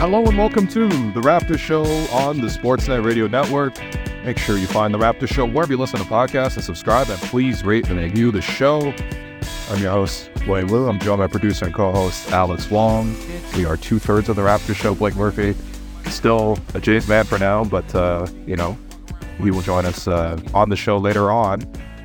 Hello and welcome to the Raptor Show on the Sportsnet Radio Network. Make sure you find the Raptor Show wherever you listen to podcasts and subscribe and please rate and review the show. I'm your host, Wayne Wu. I'm joined by producer and co-host Alex Wong. We are two thirds of the Raptor Show. Blake Murphy, still a Jays man for now, but uh, you know, he will join us uh, on the show later on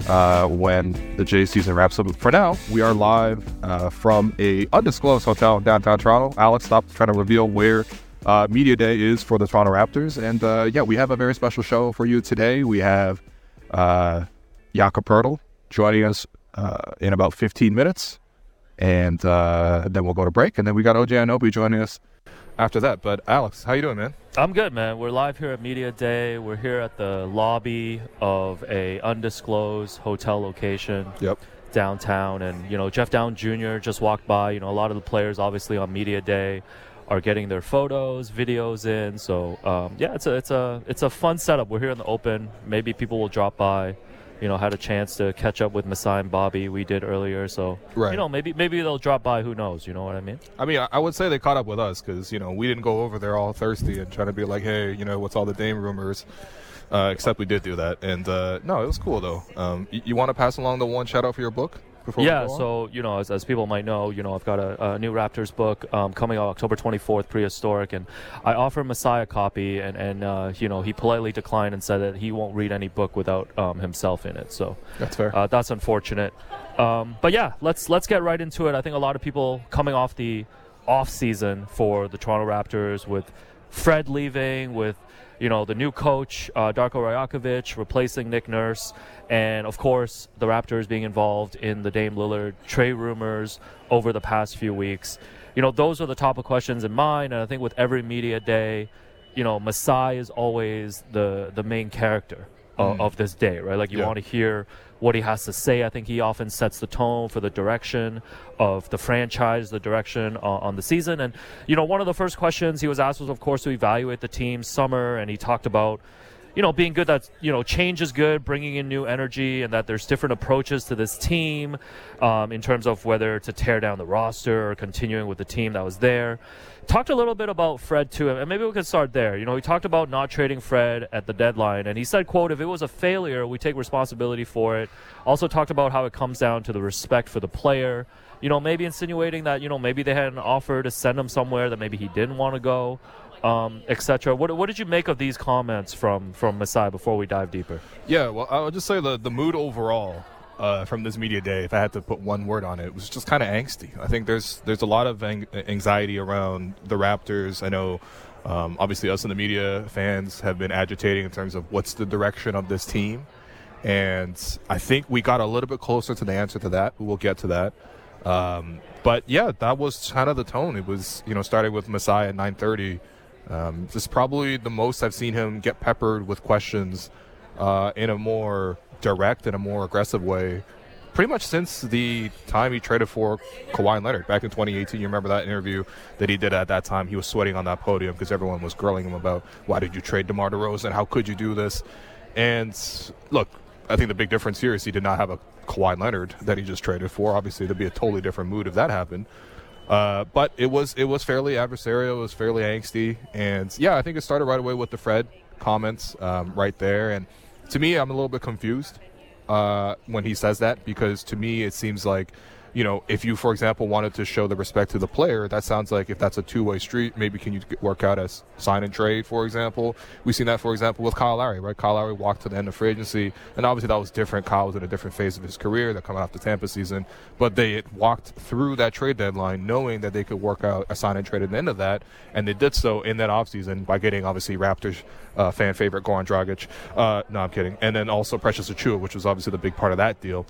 uh, when the Jays season wraps up. For now, we are live uh, from a undisclosed hotel in downtown Toronto. Alex stopped trying to reveal where uh, media day is for the Toronto Raptors, and uh, yeah, we have a very special show for you today. We have uh, Jakob Poeltl joining us uh, in about 15 minutes, and uh, then we'll go to break, and then we got OG Anunoby joining us after that. But Alex, how you doing, man? I'm good, man. We're live here at Media Day. We're here at the lobby of a undisclosed hotel location Yep. downtown, and you know Jeff Dowtin Jr. just walked by. You know a lot of the players, obviously on Media Day, are getting their photos, videos in. So um, yeah, it's a it's a it's a fun setup. We're here in the open. Maybe people will drop by. You know, had a chance to catch up with Masai and Bobby. We did earlier, so Right. you know maybe maybe they'll drop by. Who knows? You know what I mean? I mean, I- would say they caught up with us because you know we didn't go over there all thirsty and trying to be like, hey, you know, what's all the Dame rumors? Uh, except we did do that, and uh, no, it was cool though. Um, y- you want to pass along the one shout out for your book? Before Yeah, so you know, as, as people might know, you know, I've got a, a new Raptors book um, coming out October 24th, prehistoric, and I offered Masai a copy, and and uh, you know, he politely declined and said that he won't read any book without um, himself in it. So that's fair. uh, that's unfortunate. Um, but yeah, let's let's get right into it. I think a lot of people coming off the off season for the Toronto Raptors with Fred leaving, with you know the new coach uh, Darko Rajakovic replacing Nick Nurse, and of course the Raptors being involved in the Dame Lillard trade rumors over the past few weeks. You know those are the top of questions in mind, and I think with every media day, you know Masai is always the the main character of, of this day, right? Like you Yeah. want to hear what he has to say. I think he often sets the tone for the direction of the franchise, the direction uh, on the season. And you know, one of the first questions he was asked was, of course, to evaluate the team's summer, and he talked about. You know, being good that you know change is good, bringing in new energy, and that there's different approaches to this team, um, in terms of whether to tear down the roster or continuing with the team that was there. Talked a little bit about Fred too, and maybe we could start there. You know, he talked about not trading Fred at the deadline, and he said, "quote If it was a failure, we take responsibility for it." Also talked about how it comes down to the respect for the player. You know, maybe insinuating that you know maybe they had an offer to send him somewhere that maybe he didn't want to go, um, etc. What what did you make of these comments from from Masai before we dive deeper? Yeah, well, I would just say the the mood overall uh, from this media day, if I had to put one word on it, was just kind of angsty. I think there's there's a lot of ang- anxiety around the Raptors. I know, um, obviously, us in the media fans have been agitating in terms of what's the direction of this team, and I think we got a little bit closer to the answer to that. We'll get to that. Um, but yeah, that was kind of the tone. It was you know starting with Masai at 9:30. Um, this is probably the most I've seen him get peppered with questions uh, in a more direct and a more aggressive way. Pretty much since the time he traded for Kawhi Leonard back in 2018. You remember that interview that he did at that time? He was sweating on that podium because everyone was grilling him about why did you trade DeMar DeRozan? How could you do this? And look, I think the big difference here is he did not have a Kawhi Leonard that he just traded for. Obviously, there'd be a totally different mood if that happened. Uh, but it was it was fairly adversarial. It was fairly angsty, and yeah, I think it started right away with the Fred comments um, right there. And to me, I'm a little bit confused uh, when he says that because to me, it seems like you know, if you, for example, wanted to show the respect to the player, that sounds like if that's a two-way street, maybe can you work out as sign and trade, for example. We've seen that, for example, with Kyle Lowry, right? Kyle Lowry walked to the end of free agency, and obviously that was different. Kyle was in a different phase of his career. They're coming off the Tampa season, but they walked through that trade deadline knowing that they could work out a sign and trade at the end of that, and they did so in that offseason by getting, obviously, Raptors uh, fan favorite Goran Dragic. Uh, no, I'm kidding. And then also Precious Achiuwa, which was obviously the big part of that deal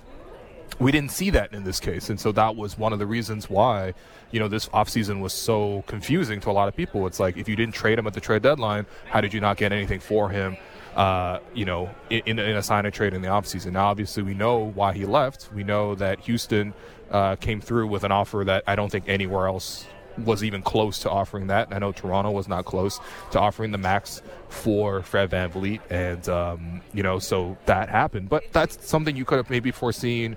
we didn't see that in this case. And so that was one of the reasons why you know this offseason was so confusing to a lot of people. It's like if you didn't trade him at the trade deadline how did you not get anything for him uh, you know in, in a sign and trade in the offseason? Now obviously we know why he left. We know that houston uh, came through with an offer that i don't think anywhere else was even close to offering that. I know Toronto was not close to offering the max for Fred VanVleet, and um, you know, so that happened. But that's something you could have maybe foreseen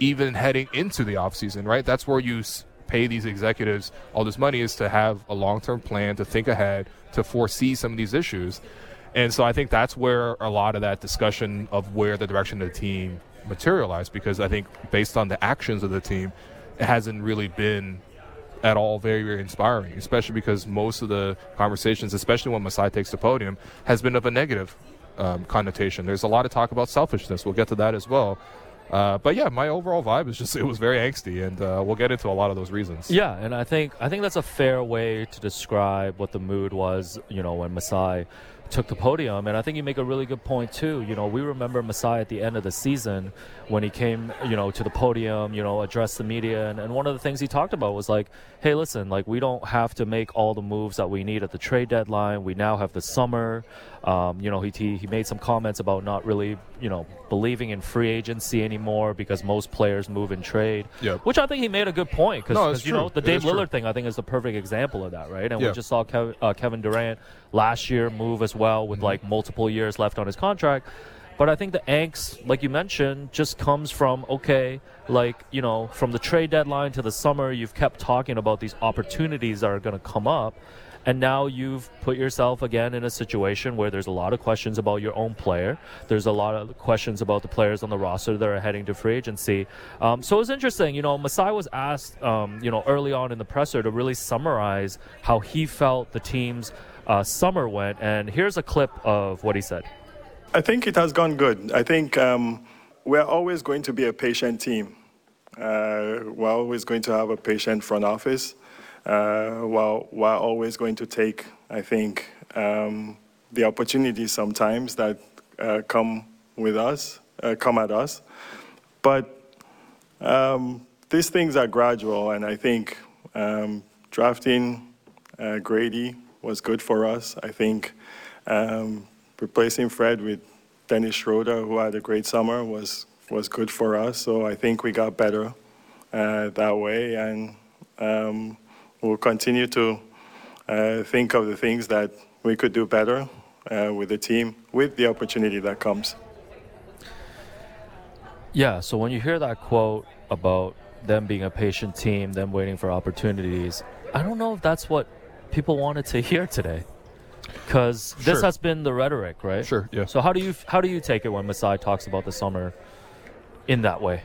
even heading into the offseason, right? That's where you pay these executives all this money is to have a long term plan, to think ahead, to foresee some of these issues. And so I think that's where a lot of that discussion of where the direction of the team materialized because I think based on the actions of the team, it hasn't really been at all very, very inspiring, especially because most of the conversations, especially when Masai takes the podium, has been of a negative um, connotation. There's a lot of talk about selfishness. We'll get to that as well. Uh, but yeah, my overall vibe is just it was very angsty, and uh, we'll get into a lot of those reasons. Yeah, and I think I think that's a fair way to describe what the mood was. You know, when Masai took the podium. And I think you make a really good point too. You know, we remember Masai at the end of the season when he came, you know, to the podium, you know, addressed the media, and, and one of the things he talked about was like, hey, listen, like we don't have to make all the moves that we need at the trade deadline. We now have the summer. Um, you know, he, he he made some comments about not really, you know, believing in free agency anymore because most players move in trade. Yep. Which I think he made a good point because No, you know the It Dame is true. Lillard thing I think is the perfect example of that, right? And we just saw Kev, uh, Kevin Durant last year move as well with Mm-hmm. like multiple years left on his contract. But I think the angst, like you mentioned, just comes from okay, like you know, from the trade deadline to the summer, you've kept talking about these opportunities that are going to come up, and now you've put yourself again in a situation where there's a lot of questions about your own player. There's a lot of questions about the players on the roster that are heading to free agency. Um, so it's interesting. You know, Masai was asked, um, you know, early on in the presser to really summarize how he felt the team's uh, summer went, and here's a clip of what he said. I think it has gone good. I think um, we're always going to be a patient team. Uh, we're always going to have a patient front office. Uh, while we're always going to take, I think, um, the opportunities sometimes that uh, come with us, uh, come at us. But um, these things are gradual, and I think um, drafting uh, Gradey was good for us. I think um, replacing Fred with Dennis Schroeder, who had a great summer, was was good for us. So I think we got better uh, that way, and um, we'll continue to uh, think of the things that we could do better uh, with the team, with the opportunity that comes. Yeah, so when you hear that quote about them being a patient team, them waiting for opportunities, I don't know if that's what people wanted to hear today. Because this Sure. has been the rhetoric, right? Sure, yeah. So how do you how do you take it when Masai talks about the summer in that way?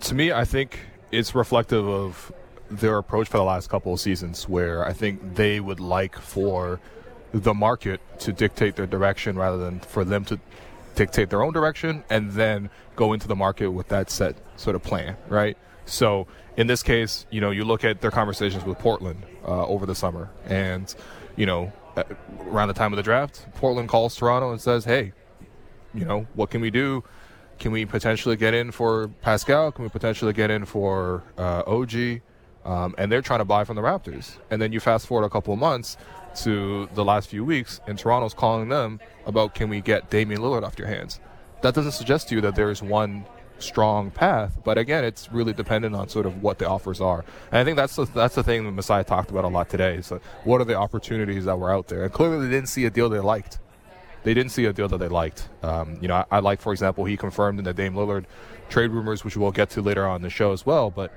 to me, I think it's reflective of their approach for the last couple of seasons, where I think they would like for the market to dictate their direction rather than for them to dictate their own direction and then go into the market with that set sort of plan, right? So in this case, you know, you look at their conversations with Portland uh, over the summer, and you know, uh, around the time of the draft, Portland calls Toronto and says, "Hey, you know, what can we do? Can we potentially get in for Pascal? Can we potentially get in for uh, OG? Um, and they're trying to buy from the Raptors. And then you fast forward a couple of months to the last few weeks, and Toronto's calling them about can we get Damian Lillard off your hands? That doesn't suggest to you that there is one strong path, but again, it's really dependent on sort of what the offers are. And I think that's the, that's the thing that Masai talked about a lot today. So what are the opportunities that were out there? And clearly, they didn't see a deal they liked they didn't see a deal that they liked. Um, you know, I, I like, for example, he confirmed in the Dame Lillard trade rumors, which we'll get to later on the show as well. But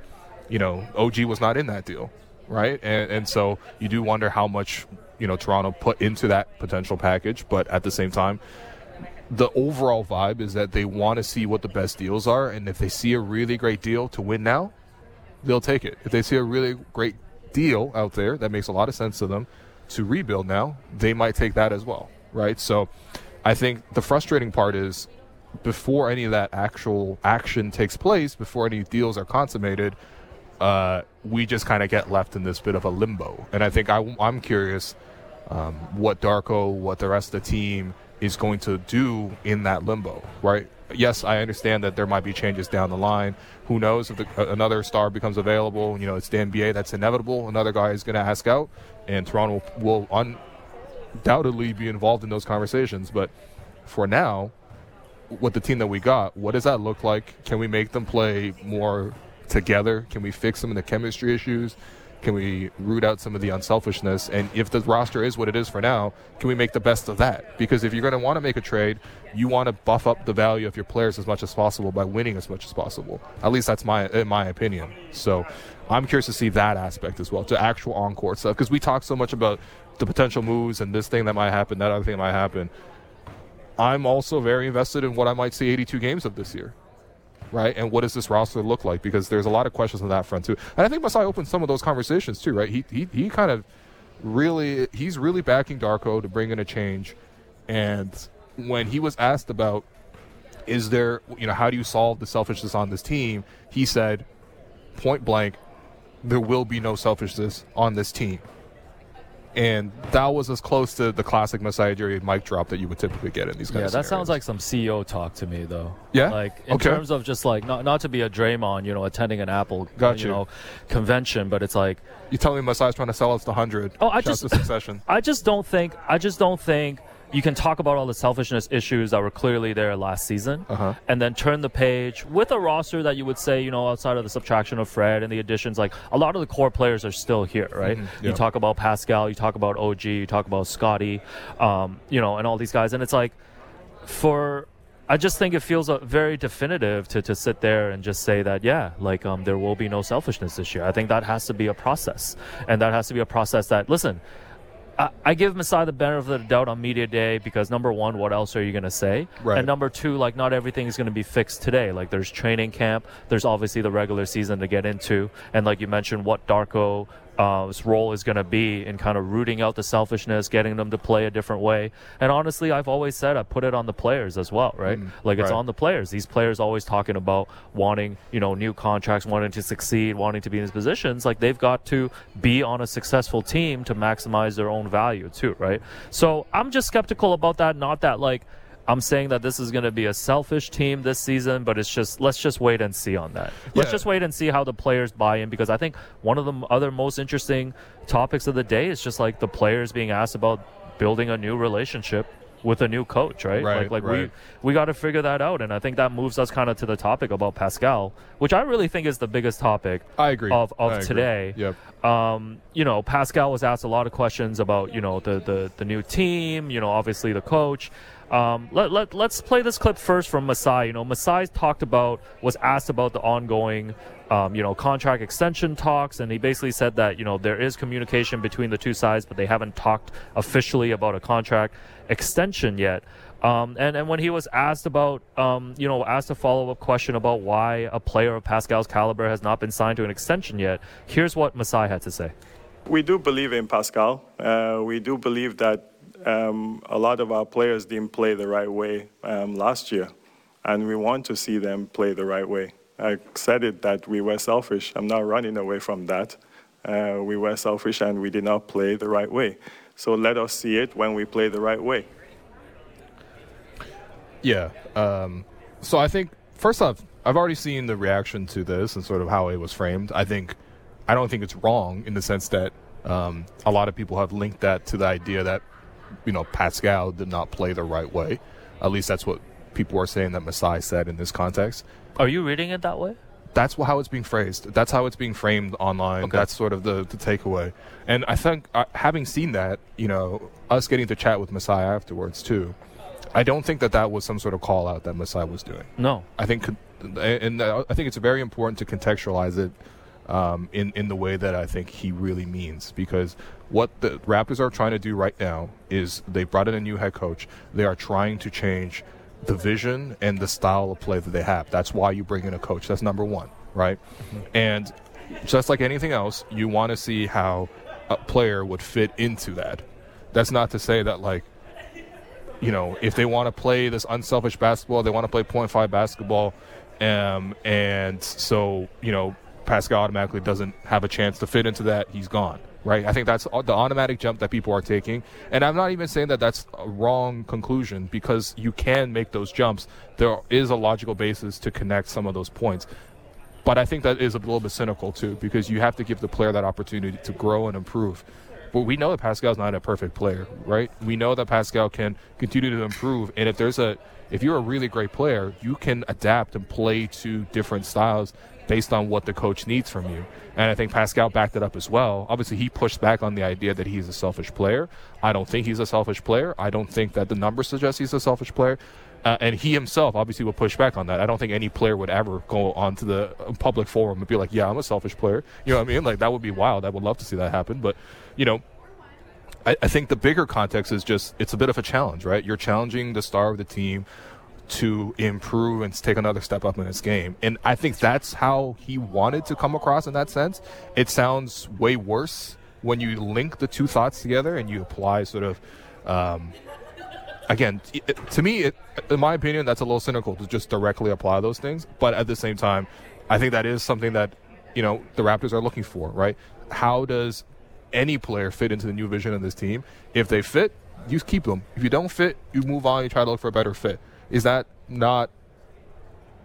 you know, OG was not in that deal, right? And and so you do wonder how much you know Toronto put into that potential package. But at the same time, the overall vibe is that they want to see what the best deals are, and if they see a really great deal to win now, they'll take it. If they see a really great deal out there that makes a lot of sense to them to rebuild now, they might take that as well, right? So I think the frustrating part is before any of that actual action takes place, before any deals are consummated, uh, we just kind of get left in this bit of a limbo. And I think I, am curious um, what Darko, what the rest of the team is going to do in that limbo, right? Yes, I understand that there might be changes down the line. Who knows if the, uh, another star becomes available? You know, it's the NBA. That's inevitable. Another guy is going to ask out, and Toronto will, will undoubtedly be involved in those conversations. But for now, with the team that we got, what does that look like? Can we make them play more together? Can we fix some of the chemistry issues? Can we root out some of the unselfishness? And if the roster is what it is for now, can we make the best of that? Because if you're going to want to make a trade, you want to buff up the value of your players as much as possible by winning as much as possible. At least that's my in my opinion. So I'm curious to see that aspect as well, to actual encore stuff. Because we talk so much about the potential moves and this thing that might happen, that other thing might happen. I'm also very invested in what I might see 82 games of this year right? And what does this roster look like? Because there's a lot of questions on that front too. And I think Masai opened some of those conversations too, right? He he he kind of really he's really backing Darko to bring in a change. And when he was asked about is there you know how do you solve the selfishness on this team, he said point blank, there will be no selfishness on this team and that was as close to the classic Masai Ujiri mic drop that you would typically get in these kind yeah, of that sounds like some CEO talk to me, though. Yeah? like in Okay. terms of just like not not to be a Draymond, you know, attending an Apple, Got you know, convention, but it's like you telling me Masai's trying to sell us the hundred. Oh, I just- succession. I just don't think I just don't think you can talk about all the selfishness issues that were clearly there last season Uh-huh. and then turn the page with a roster that you would say, you know, outside of the subtraction of Fred and the additions, like a lot of the core players are still here, right? Mm-hmm. yeah. You talk about Pascal, you talk about OG, you talk about Scotty, um, you know, and all these guys. And it's like for I just think it feels uh, very definitive to, to sit there and just say that, yeah, like um, there will be no selfishness this year. I think that has to be a process. And that has to be a process that, listen, I, I give Masai the benefit of the doubt on media day because number one, what else are you going to say? Right. And number two, like not everything is going to be fixed today. Like there's training camp, there's obviously the regular season to get into, and like you mentioned, what Darko. Uh, his role is going to be in kind of rooting out the selfishness, getting them to play a different way. And honestly, I've always said I put it on the players as well, right? like it's right. on the players. These players always talking about wanting, you know, new contracts, wanting to succeed, wanting to be in these positions. Like they've got to be on a successful team to maximize their own value too, right? So I'm just skeptical about that. Not that like I'm saying that this is going to be a selfish team this season, but it's just let's just wait and see on that. Let's just wait and see how the players buy in because I think one of the other most interesting topics of the day is just like the players being asked about building a new relationship with a new coach, right? Right, like like right. we we got to figure that out and I think that moves us kind of to the topic about Pascal, which I really think is the biggest topic I agree. of of I agree. today Yep. um, you know, Pascal was asked a lot of questions about, you know, the, the, the new team, you know, obviously the coach. Um, let, let, let's play this clip first from Masai. You know, Masai talked about, was asked about the ongoing, um, you know, contract extension talks, and he basically said that, you know, there is communication between the two sides, but they haven't talked officially about a contract extension yet. Um, and, and when he was asked about, um, you know, asked a follow up question about why a player of Pascal's caliber has not been signed to an extension yet, here's what Masai had to say. We do believe in Pascal. Uh, we do believe that um, a lot of our players didn't play the right way um, last year, and we want to see them play the right way. I said it that we were selfish. I'm not running away from that. Uh, we were selfish and we did not play the right way. So let us see it when we play the right way. Yeah. Um, so I think first off, I've already seen the reaction to this and sort of how it was framed. I think I don't think it's wrong in the sense that um, a lot of people have linked that to the idea that you know Pascal did not play the right way. At least that's what people are saying that Masai said in this context. Are you reading it that way? That's how it's being phrased. That's how it's being framed online. Okay. That's sort of the, the takeaway. And I think uh, having seen that, you know, us getting to chat with Masai afterwards too, I don't think that that was some sort of call out that Masai was doing. No. I think, and uh, I think it's very important to contextualize it um, in in the way that I think he really means. Because what the Raptors are trying to do right now is they brought in a new head coach. They are trying to change the vision and the style of play that they have. That's why you bring in a coach. That's number one, right? And just like anything else, you want to see how a player would fit into that. That's not to say that like you know, if they want to play this unselfish basketball, they want to play point five basketball, um, and so you know, Pascal automatically doesn't have a chance to fit into that. He's gone, right? I think that's the automatic jump that people are taking, and I'm not even saying that that's a wrong conclusion because you can make those jumps. There is a logical basis to connect some of those points. But I think that is a little bit cynical too, because you have to give the player that opportunity to grow and improve. But we know that Pascal's not a perfect player, right? We know that Pascal can continue to improve, and if there's a, if you're a really great player, you can adapt and play to different styles based on what the coach needs from you. And I think Pascal backed it up as well. Obviously, he pushed back on the idea that he's a selfish player. I don't think he's a selfish player. I don't think that the numbers suggest he's a selfish player. Uh, and he himself obviously will push back on that. I don't think any player would ever go onto the public forum and be like, "Yeah, I'm a selfish player." You know what I mean? Like that would be wild. I would love to see that happen. But you know, I, I think the bigger context is just it's a bit of a challenge, right? You're challenging the star of the team to improve and take another step up in his game. And I think that's how he wanted to come across in that sense. It sounds way worse when you link the two thoughts together and you apply sort of. Um, again, it, to me, it, in my opinion, that's a little cynical to just directly apply those things. But at the same time, I think that is something that you know the Raptors are looking for, right? How does any player fit into the new vision of this team? If they fit, you keep them. If you don't fit, you move on. You try to look for a better fit. Is that not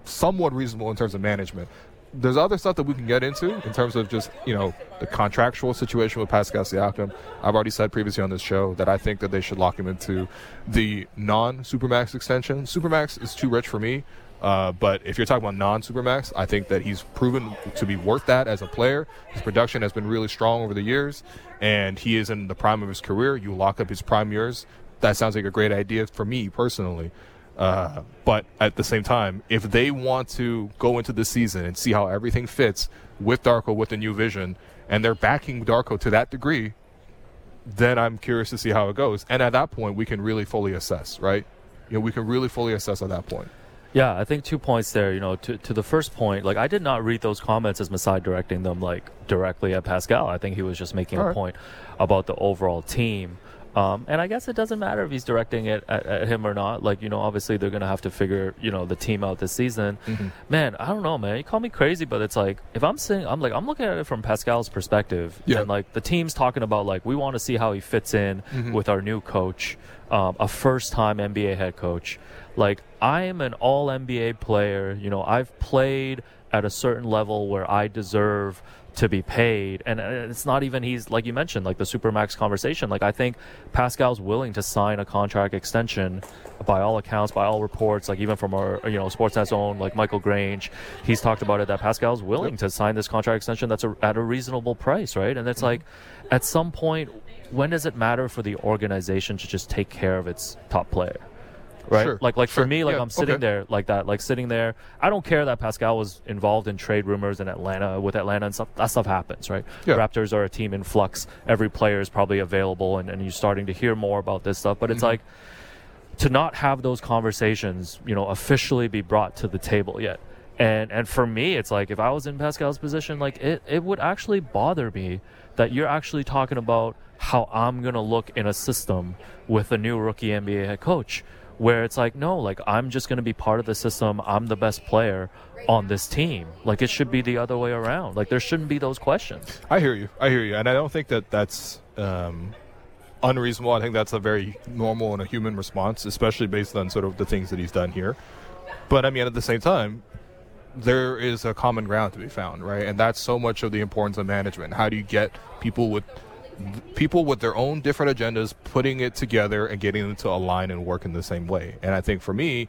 somewhat reasonable in terms of management? There's other stuff that we can get into in terms of just you know the contractual situation with Pascal Siakam. I've already said previously on this show that I think that they should lock him into the non-supermax extension. Supermax is too rich for me. Uh, but if you're talking about non-supermax, I think that he's proven to be worth that as a player. His production has been really strong over the years, and he is in the prime of his career. You lock up his prime years. That sounds like a great idea for me personally. Uh, but at the same time, if they want to go into the season and see how everything fits with Darko with the new vision, and they're backing Darko to that degree, then I'm curious to see how it goes. And at that point, we can really fully assess, right? You know, we can really fully assess at that point. Yeah, I think two points there. You know, to to the first point, like I did not read those comments as Masai directing them like directly at Pascal. I think he was just making All a right. point about the overall team. Um, and I guess it doesn't matter if he's directing it at, at, him or not. Like, you know, obviously they're going to have to figure, you know, the team out this season. Mm-hmm. Man, I don't know, man. You call me crazy, but it's like, if I'm saying, I'm like, I'm looking at it from Pascal's perspective. Yeah. And like the team's talking about, like, we want to see how he fits in mm-hmm. with our new coach, um, a first time NBA head coach. Like, I am an all NBA player. You know, I've played at a certain level where I deserve to be paid. And it's not even he's like you mentioned, like the supermax conversation. Like I think Pascal's willing to sign a contract extension by all accounts, by all reports, like even from our you know Sportsnet's own like Michael Grange, he's talked about it that Pascal's willing to sign this contract extension that's a, at a reasonable price, right? And it's mm-hmm. like at some point, when does it matter for the organization to just take care of its top player? Right? Sure. Like like sure. for me, like yeah. I'm sitting okay. there like that, like sitting there. I don't care that Pascal was involved in trade rumors in Atlanta with Atlanta and stuff. That stuff happens, right? Yeah. Raptors are a team in flux. Every player is probably available, and, and you're starting to hear more about this stuff. But it's mm-hmm. like to not have those conversations, you know, officially be brought to the table yet. And and for me, it's like if I was in Pascal's position, like it, it would actually bother me that you're actually talking about how I'm gonna look in a system with a new rookie NBA head coach where it's like no like i'm just going to be part of the system. I'm the best player on this team. Like it should be the other way around. Like there shouldn't be those questions. I hear you. I hear you. And i don't think that that's um, unreasonable. I think that's a very normal and a human response especially based on sort of the things that he's done here. But i mean at the same time there is a common ground to be found right? And that's so much of the importance of management. How do you get people with people with their own different agendas putting it together and getting them to align and work in the same way. And I think for me,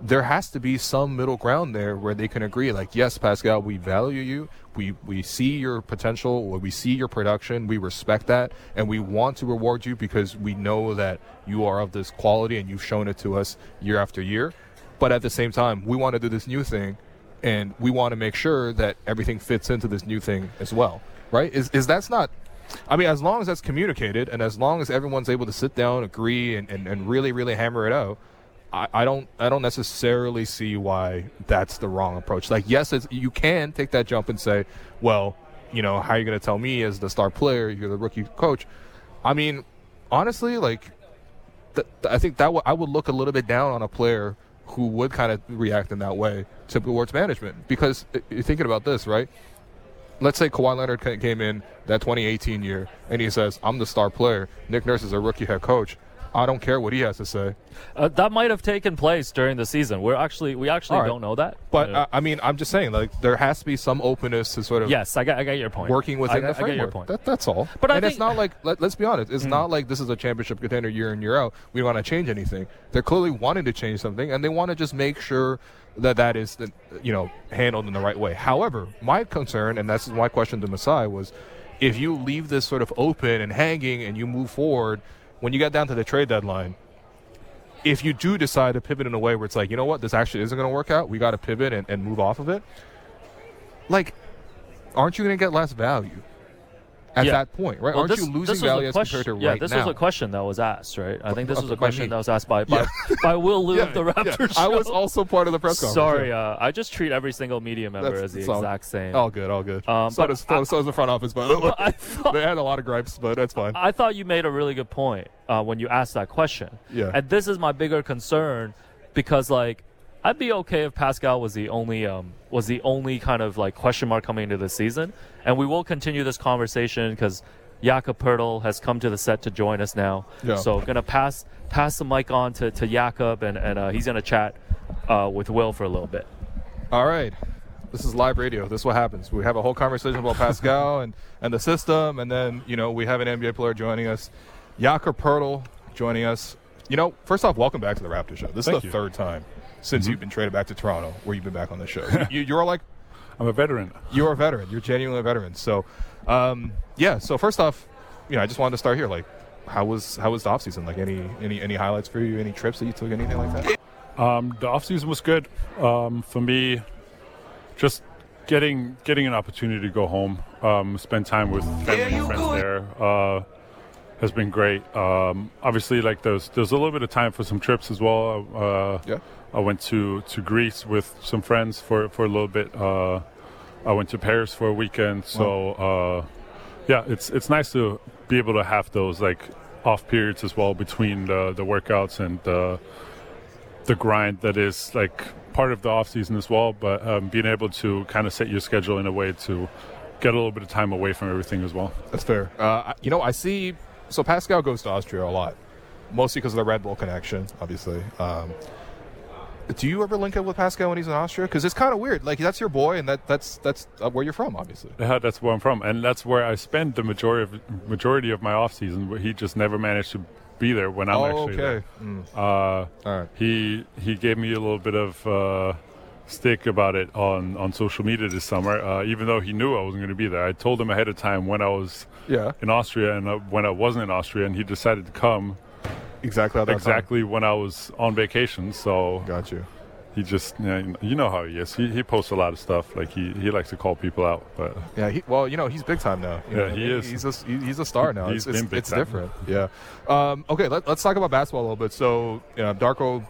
there has to be some middle ground there where they can agree like yes pascal we value you. We we see your potential. We see your production. We respect that. And we want to reward you because we know that you are of this quality and you've shown it to us year after year. But at the same time we want to do this new thing and we want to make sure that everything fits into this new thing as well right? Is is that's not I mean, as long as that's communicated and as long as everyone's able to sit down, agree, and, and, and really, really hammer it out, I, I don't I don't necessarily see why that's the wrong approach. Like, yes, you can take that jump and say, well, you know, how are you going to tell me as the star player, you're the rookie coach? I mean, honestly, like, th- I think that w- I would look a little bit down on a player who would kind of react in that way to towards management because you're thinking about this, right? Let's say Kawhi Leonard came in that 2018 year and he says, I'm the star player. Nick Nurse is a rookie head coach. I don't care what he has to say. Uh, that might have taken place during the season. We're actually we actually All right. don't know that. But Uh, I mean, I'm just saying, like there has to be some openness to sort of yes, I got I got your point. working I, within got- the framework. I get your point. That, that's all. But and it's think- Hmm. not like let, us be honest. It's not like this is a championship contender year in year out. We want to change anything. They're clearly wanting to change something, and they want to just make sure that that is you know handled in the right way. However, my concern, and that's my question to Masai, was if you leave this sort of open and hanging, and you move forward when you get down to the trade deadline. If you do decide to pivot in a way where it's like, you know what, this actually isn't going to work out, we got to pivot and, and move off of it. Like, aren't you going to get less value at Yeah. that point, right? Well, aren't this- you losing value as question- compared to yeah, right this now? was a question that was asked, right? I think this was a question that was asked by by, Yeah. by Will Lou Yeah, of the. Raptors. I was also part of the press conference. Sorry, uh, I just treat every single media member That's- as the it's all- exact same. All good, all good. Um, so, but does, so, so does the front office, by the way. Thought, They had a lot of gripes, but that's fine. I thought you made a really good point uh, when you asked that question. Yeah. And this is my bigger concern because, like, I'd be okay if Pascal was the only um, was the only kind of like question mark coming into the season, and we will continue this conversation because Jakob Poeltl has come to the set to join us now. Yeah. So gonna pass pass the mic on to, to Jakob, and and uh, he's gonna chat uh, with Will for a little bit. All right. This is live radio. This is what happens. We have a whole conversation about Pascal and, and the system, and then, you know, we have an NBA player joining us. Jakob Poeltl joining us. You know, first off, welcome back to the Raptor Show. This Thank is the you. third time since you've been traded back to Toronto where you've been back on the show. you, you're like I'm a veteran. you're a veteran. You're genuinely a veteran. So, um, yeah. So first off, you know, I just wanted to start here. Like, how was how was the off season? Like, any any any highlights for you? Any trips that you took? Anything like that? Um, the off season was good um, for me. Just getting getting an opportunity to go home, um, spend time with family and friends there uh, has been great. Um, obviously, like there's there's a little bit of time for some trips as well. Uh, Yeah. I went to, to Greece with some friends for, for a little bit. Uh, I went to Paris for a weekend. So uh, yeah, it's it's nice to be able to have those like off periods as well between the, the workouts and the the grind that is like part of the off season as well. But um, being able to kind of set your schedule in a way to get a little bit of time away from everything as well. That's fair. Uh, you know, I see. So Pascal goes to Austria a lot, mostly because of the Red Bull connection, obviously. Um, do you ever link up with Pascal when he's in Austria? Because it's kind of weird. Like that's your boy, and that that's that's uh, where you're from, obviously. Yeah, that's where I'm from, and that's where I spend the majority of majority of my off season. Where he just never managed to be there when I'm oh, actually there. okay. Mm, Uh, all right. he he gave me a little bit of uh, stick about it on, on social media this summer, uh, even though he knew I wasn't going to be there. I told him ahead of time when I was Yeah. in Austria and uh, when I wasn't in Austria, and he decided to come Exactly. How that exactly when I was on vacation. So. Got you. he just you know, you know how he is. He he posts a lot of stuff. Like he, he likes to call people out, but Yeah. He, well, you know, he's big time now. You Yeah, know, he is. He's a he's a star now. He's it's, it's, been it's time. different. Yeah. Um, okay. Let, let's talk about basketball a little bit. So, uh, Darko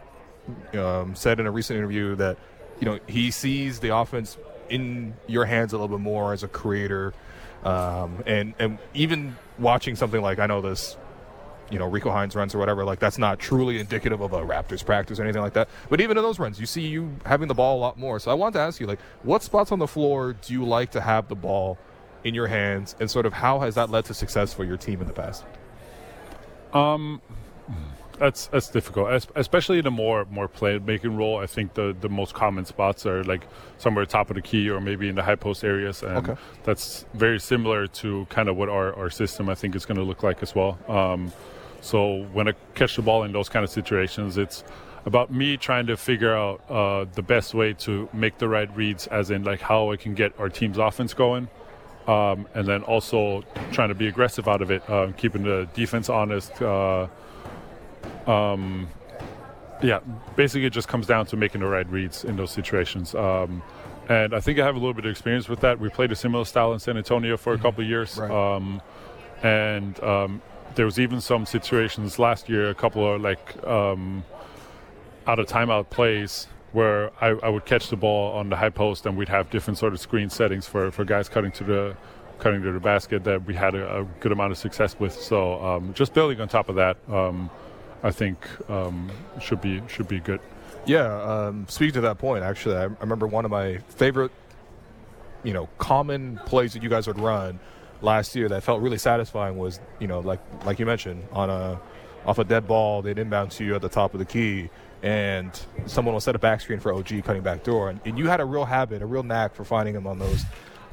um, said in a recent interview that you know he sees the offense in your hands a little bit more as a creator, um, and and even watching something like I know this. You know, Rico Hines runs or whatever, like that's not truly indicative of a Raptors practice or anything like that. But even in those runs, you see you having the ball a lot more. So I wanted to ask you, like, what spots on the floor do you like to have the ball in your hands, and sort of how has that led to success for your team in the past? Um, that's that's difficult, Es- especially in a more more playmaking role. I think the the most common spots are like somewhere top of the key or maybe in the high post areas, and Okay. that's very similar to kind of what our, our system I think is going to look like as well. Um, so when I catch the ball in those kind of situations, it's about me trying to figure out uh, the best way to make the right reads, as in like how I can get our team's offense going. Um, and then also trying to be aggressive out of it, um, keeping the defense honest. Uh, um, yeah, basically, it just comes down to making the right reads in those situations. Um, and I think I have a little bit of experience with that. We played a similar style in San Antonio for a couple of years. Right. Um, and um, there was even some situations last year, a couple of like um, out of timeout plays where I, I would catch the ball on the high post and we'd have different sort of screen settings for, for guys cutting to the cutting to the basket that we had a, a good amount of success with. So um, just building on top of that, um, I think um, should be should be good. Yeah, um, speaking to that point, actually, I, I remember one of my favorite, you know, common plays that you guys would run last year that felt really satisfying was, you know, like like you mentioned on a off a dead ball, they'd inbound to you at the top of the key, and someone will set a back screen for OG cutting back door. And, and you had a real habit, a real knack for finding him on those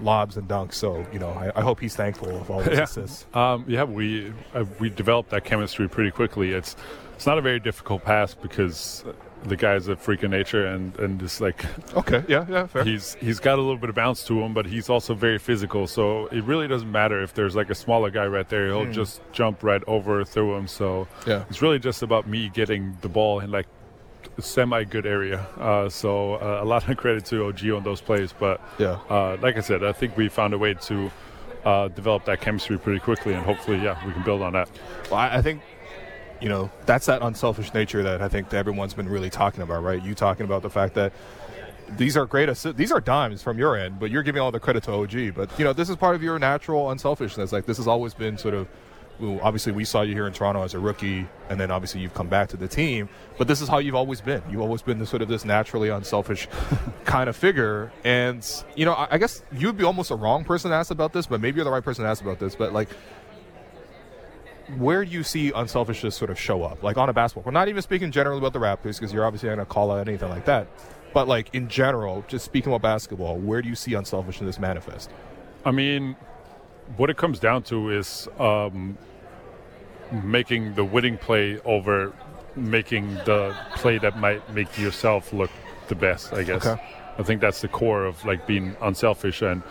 lobs and dunks. So, you know, I, I hope he's thankful of all those Yeah. assists. Um, yeah, we uh, we developed that chemistry pretty quickly. It's it's not a very difficult pass because the guy's a freak of nature and and just like Okay, yeah, yeah, fair. he's he's got a little bit of bounce to him, but he's also very physical. So it really doesn't matter if there's like a smaller guy right there; he'll just jump right over through him. So Yeah. it's really just about me getting the ball in like a semi good area. Uh, so uh, a lot of credit to OG on those plays, but Yeah. uh, like I said, I think we found a way to. Uh, develop that chemistry pretty quickly, and hopefully, yeah, we can build on that. Well, I, I think, you know, that's that unselfish nature that I think that everyone's been really talking about, right? You talking about the fact that these are great assi- these are dimes from your end, but you're giving all the credit to OG. But you know, this is part of your natural unselfishness. Like this has always been sort of. Well, obviously, we saw you here in Toronto as a rookie, and then obviously you've come back to the team. But this is how you've always been. You've always been this sort of this naturally unselfish kind of figure. And you know, I, I guess you'd be almost a wrong person to ask about this, but maybe you're the right person to ask about this. But like, where do you see unselfishness sort of show up? Like on a basketball. We're not even speaking generally about the Raptors because you're obviously not going to call out anything like that. But like in general, just speaking about basketball, where do you see unselfishness manifest? I mean, what it comes down to is um, making the winning play over making the play that might make yourself look the best. I guess. Okay. I think that's the core of like being unselfish and.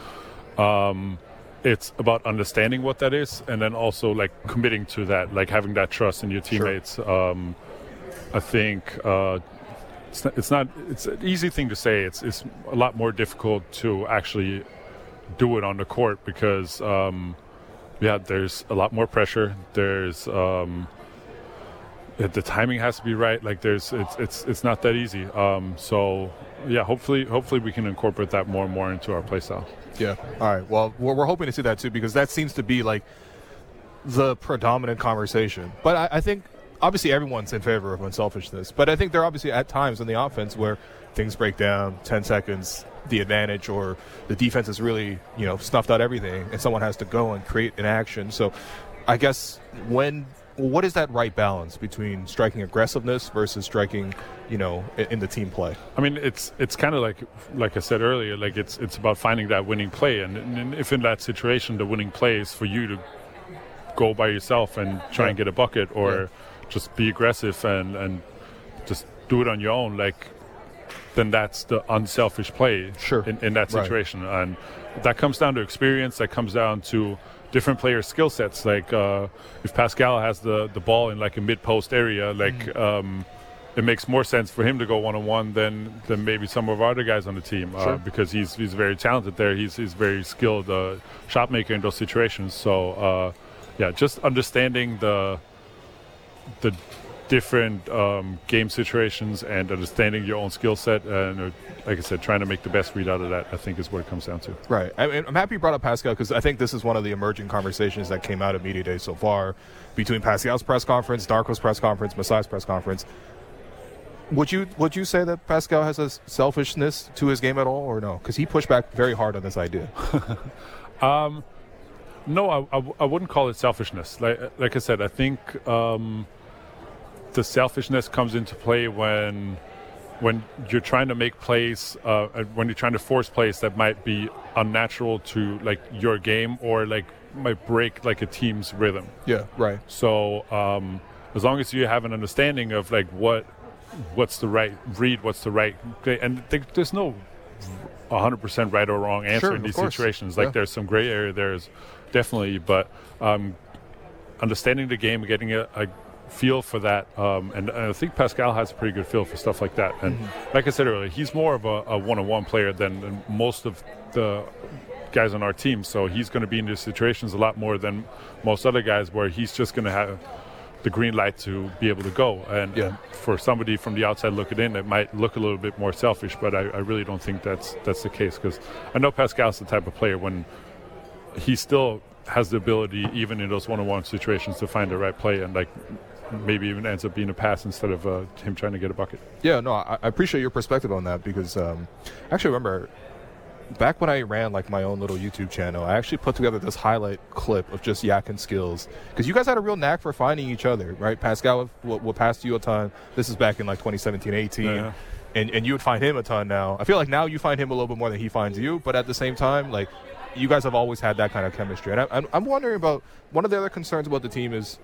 Um, it's about understanding what that is, and then also like committing to that, like having that trust in your teammates. Um, I think uh, it's not, it's not it's an easy thing to say. It's it's a lot more difficult to actually do it on the court because um, yeah, there's a lot more pressure. There's um, the timing has to be right. Like there's it's it's it's not that easy. Um, so yeah, hopefully hopefully we can incorporate that more and more into our play style. Yeah. All right. Well, we're, we're hoping to see that too because that seems to be like the predominant conversation. But I, I think obviously everyone's in favor of unselfishness. But I think there are obviously at times in the offense where things break down, 10 seconds, the advantage, or the defense has really, you know, snuffed out everything and someone has to go and create an action. So I guess when. What is that right balance between striking aggressiveness versus striking, you know, in the team play? I mean, it's it's kind of like like I said earlier, like it's it's about finding that winning play, and, and if in that situation the winning play is for you to go by yourself and try and get a bucket, or Yeah. just be aggressive and and just do it on your own, like then that's the unselfish play Sure. in, in that Right. situation, and that comes down to experience. That comes down to different player skill sets. Like uh, if Pascal has the the ball in like a mid post area, like. Mm-hmm. Um, it makes more sense for him to go one on one than than maybe some of our other guys on the team uh, Sure. because he's he's very talented there. He's he's very skilled uh, shot maker in those situations. So uh, yeah, just understanding the the different um, game situations and understanding your own skill set and uh, like I said, trying to make the best read out of that. I think is what it comes down to. Right. I mean, I'm happy you brought up Pascal because I think this is one of the emerging conversations that came out of Media Day so far between Pascal's press conference, Darko's press conference, Masai's press conference. Would you would you say that Pascal has a selfishness to his game at all, or no? Because he pushed back very hard on this idea. No, I, I, I wouldn't call it selfishness. Like like I said, I think um, the selfishness comes into play when when you're trying to make plays, uh, when you're trying to force plays that might be unnatural to like your game or like might break like a team's rhythm. Yeah. Right. So um, as long as you have an understanding of like what what's the right read, what's the right, and th- there's no 100% right or wrong answer Sure, in these course. situations. Like Yeah. there's some gray area there's definitely, but um, understanding the game, getting a, a feel for that, um, and, and I think Pascal has a pretty good feel for stuff like that. And Mm-hmm. like I said earlier, he's more of a, a one-on-one player than, than most of the guys on our team. So he's going to be in these situations a lot more than most other guys, where he's just going to have the green light to be able to go. And Yeah. for somebody from the outside looking in, it might look a little bit more selfish, but I, I really don't think that's that's the case because I know Pascal's the type of player when he still has the ability, even in those one-on-one situations, to find the right play and like maybe even ends up being a pass instead of uh, him trying to get a bucket. Yeah, no, I, I appreciate your perspective on that because um, I actually remember back when I ran like my own little YouTube channel, I actually put together this highlight clip of just Yak and skills because you guys had a real knack for finding each other, right? Pascal will, will pass you a ton. This is back in like 2017, 18. Yeah. And, and you would find him a ton now. I feel like now you find him a little bit more than he finds you, but at the same time, like you guys have always had that kind of chemistry. And I, I'm wondering about one of the other concerns about the team is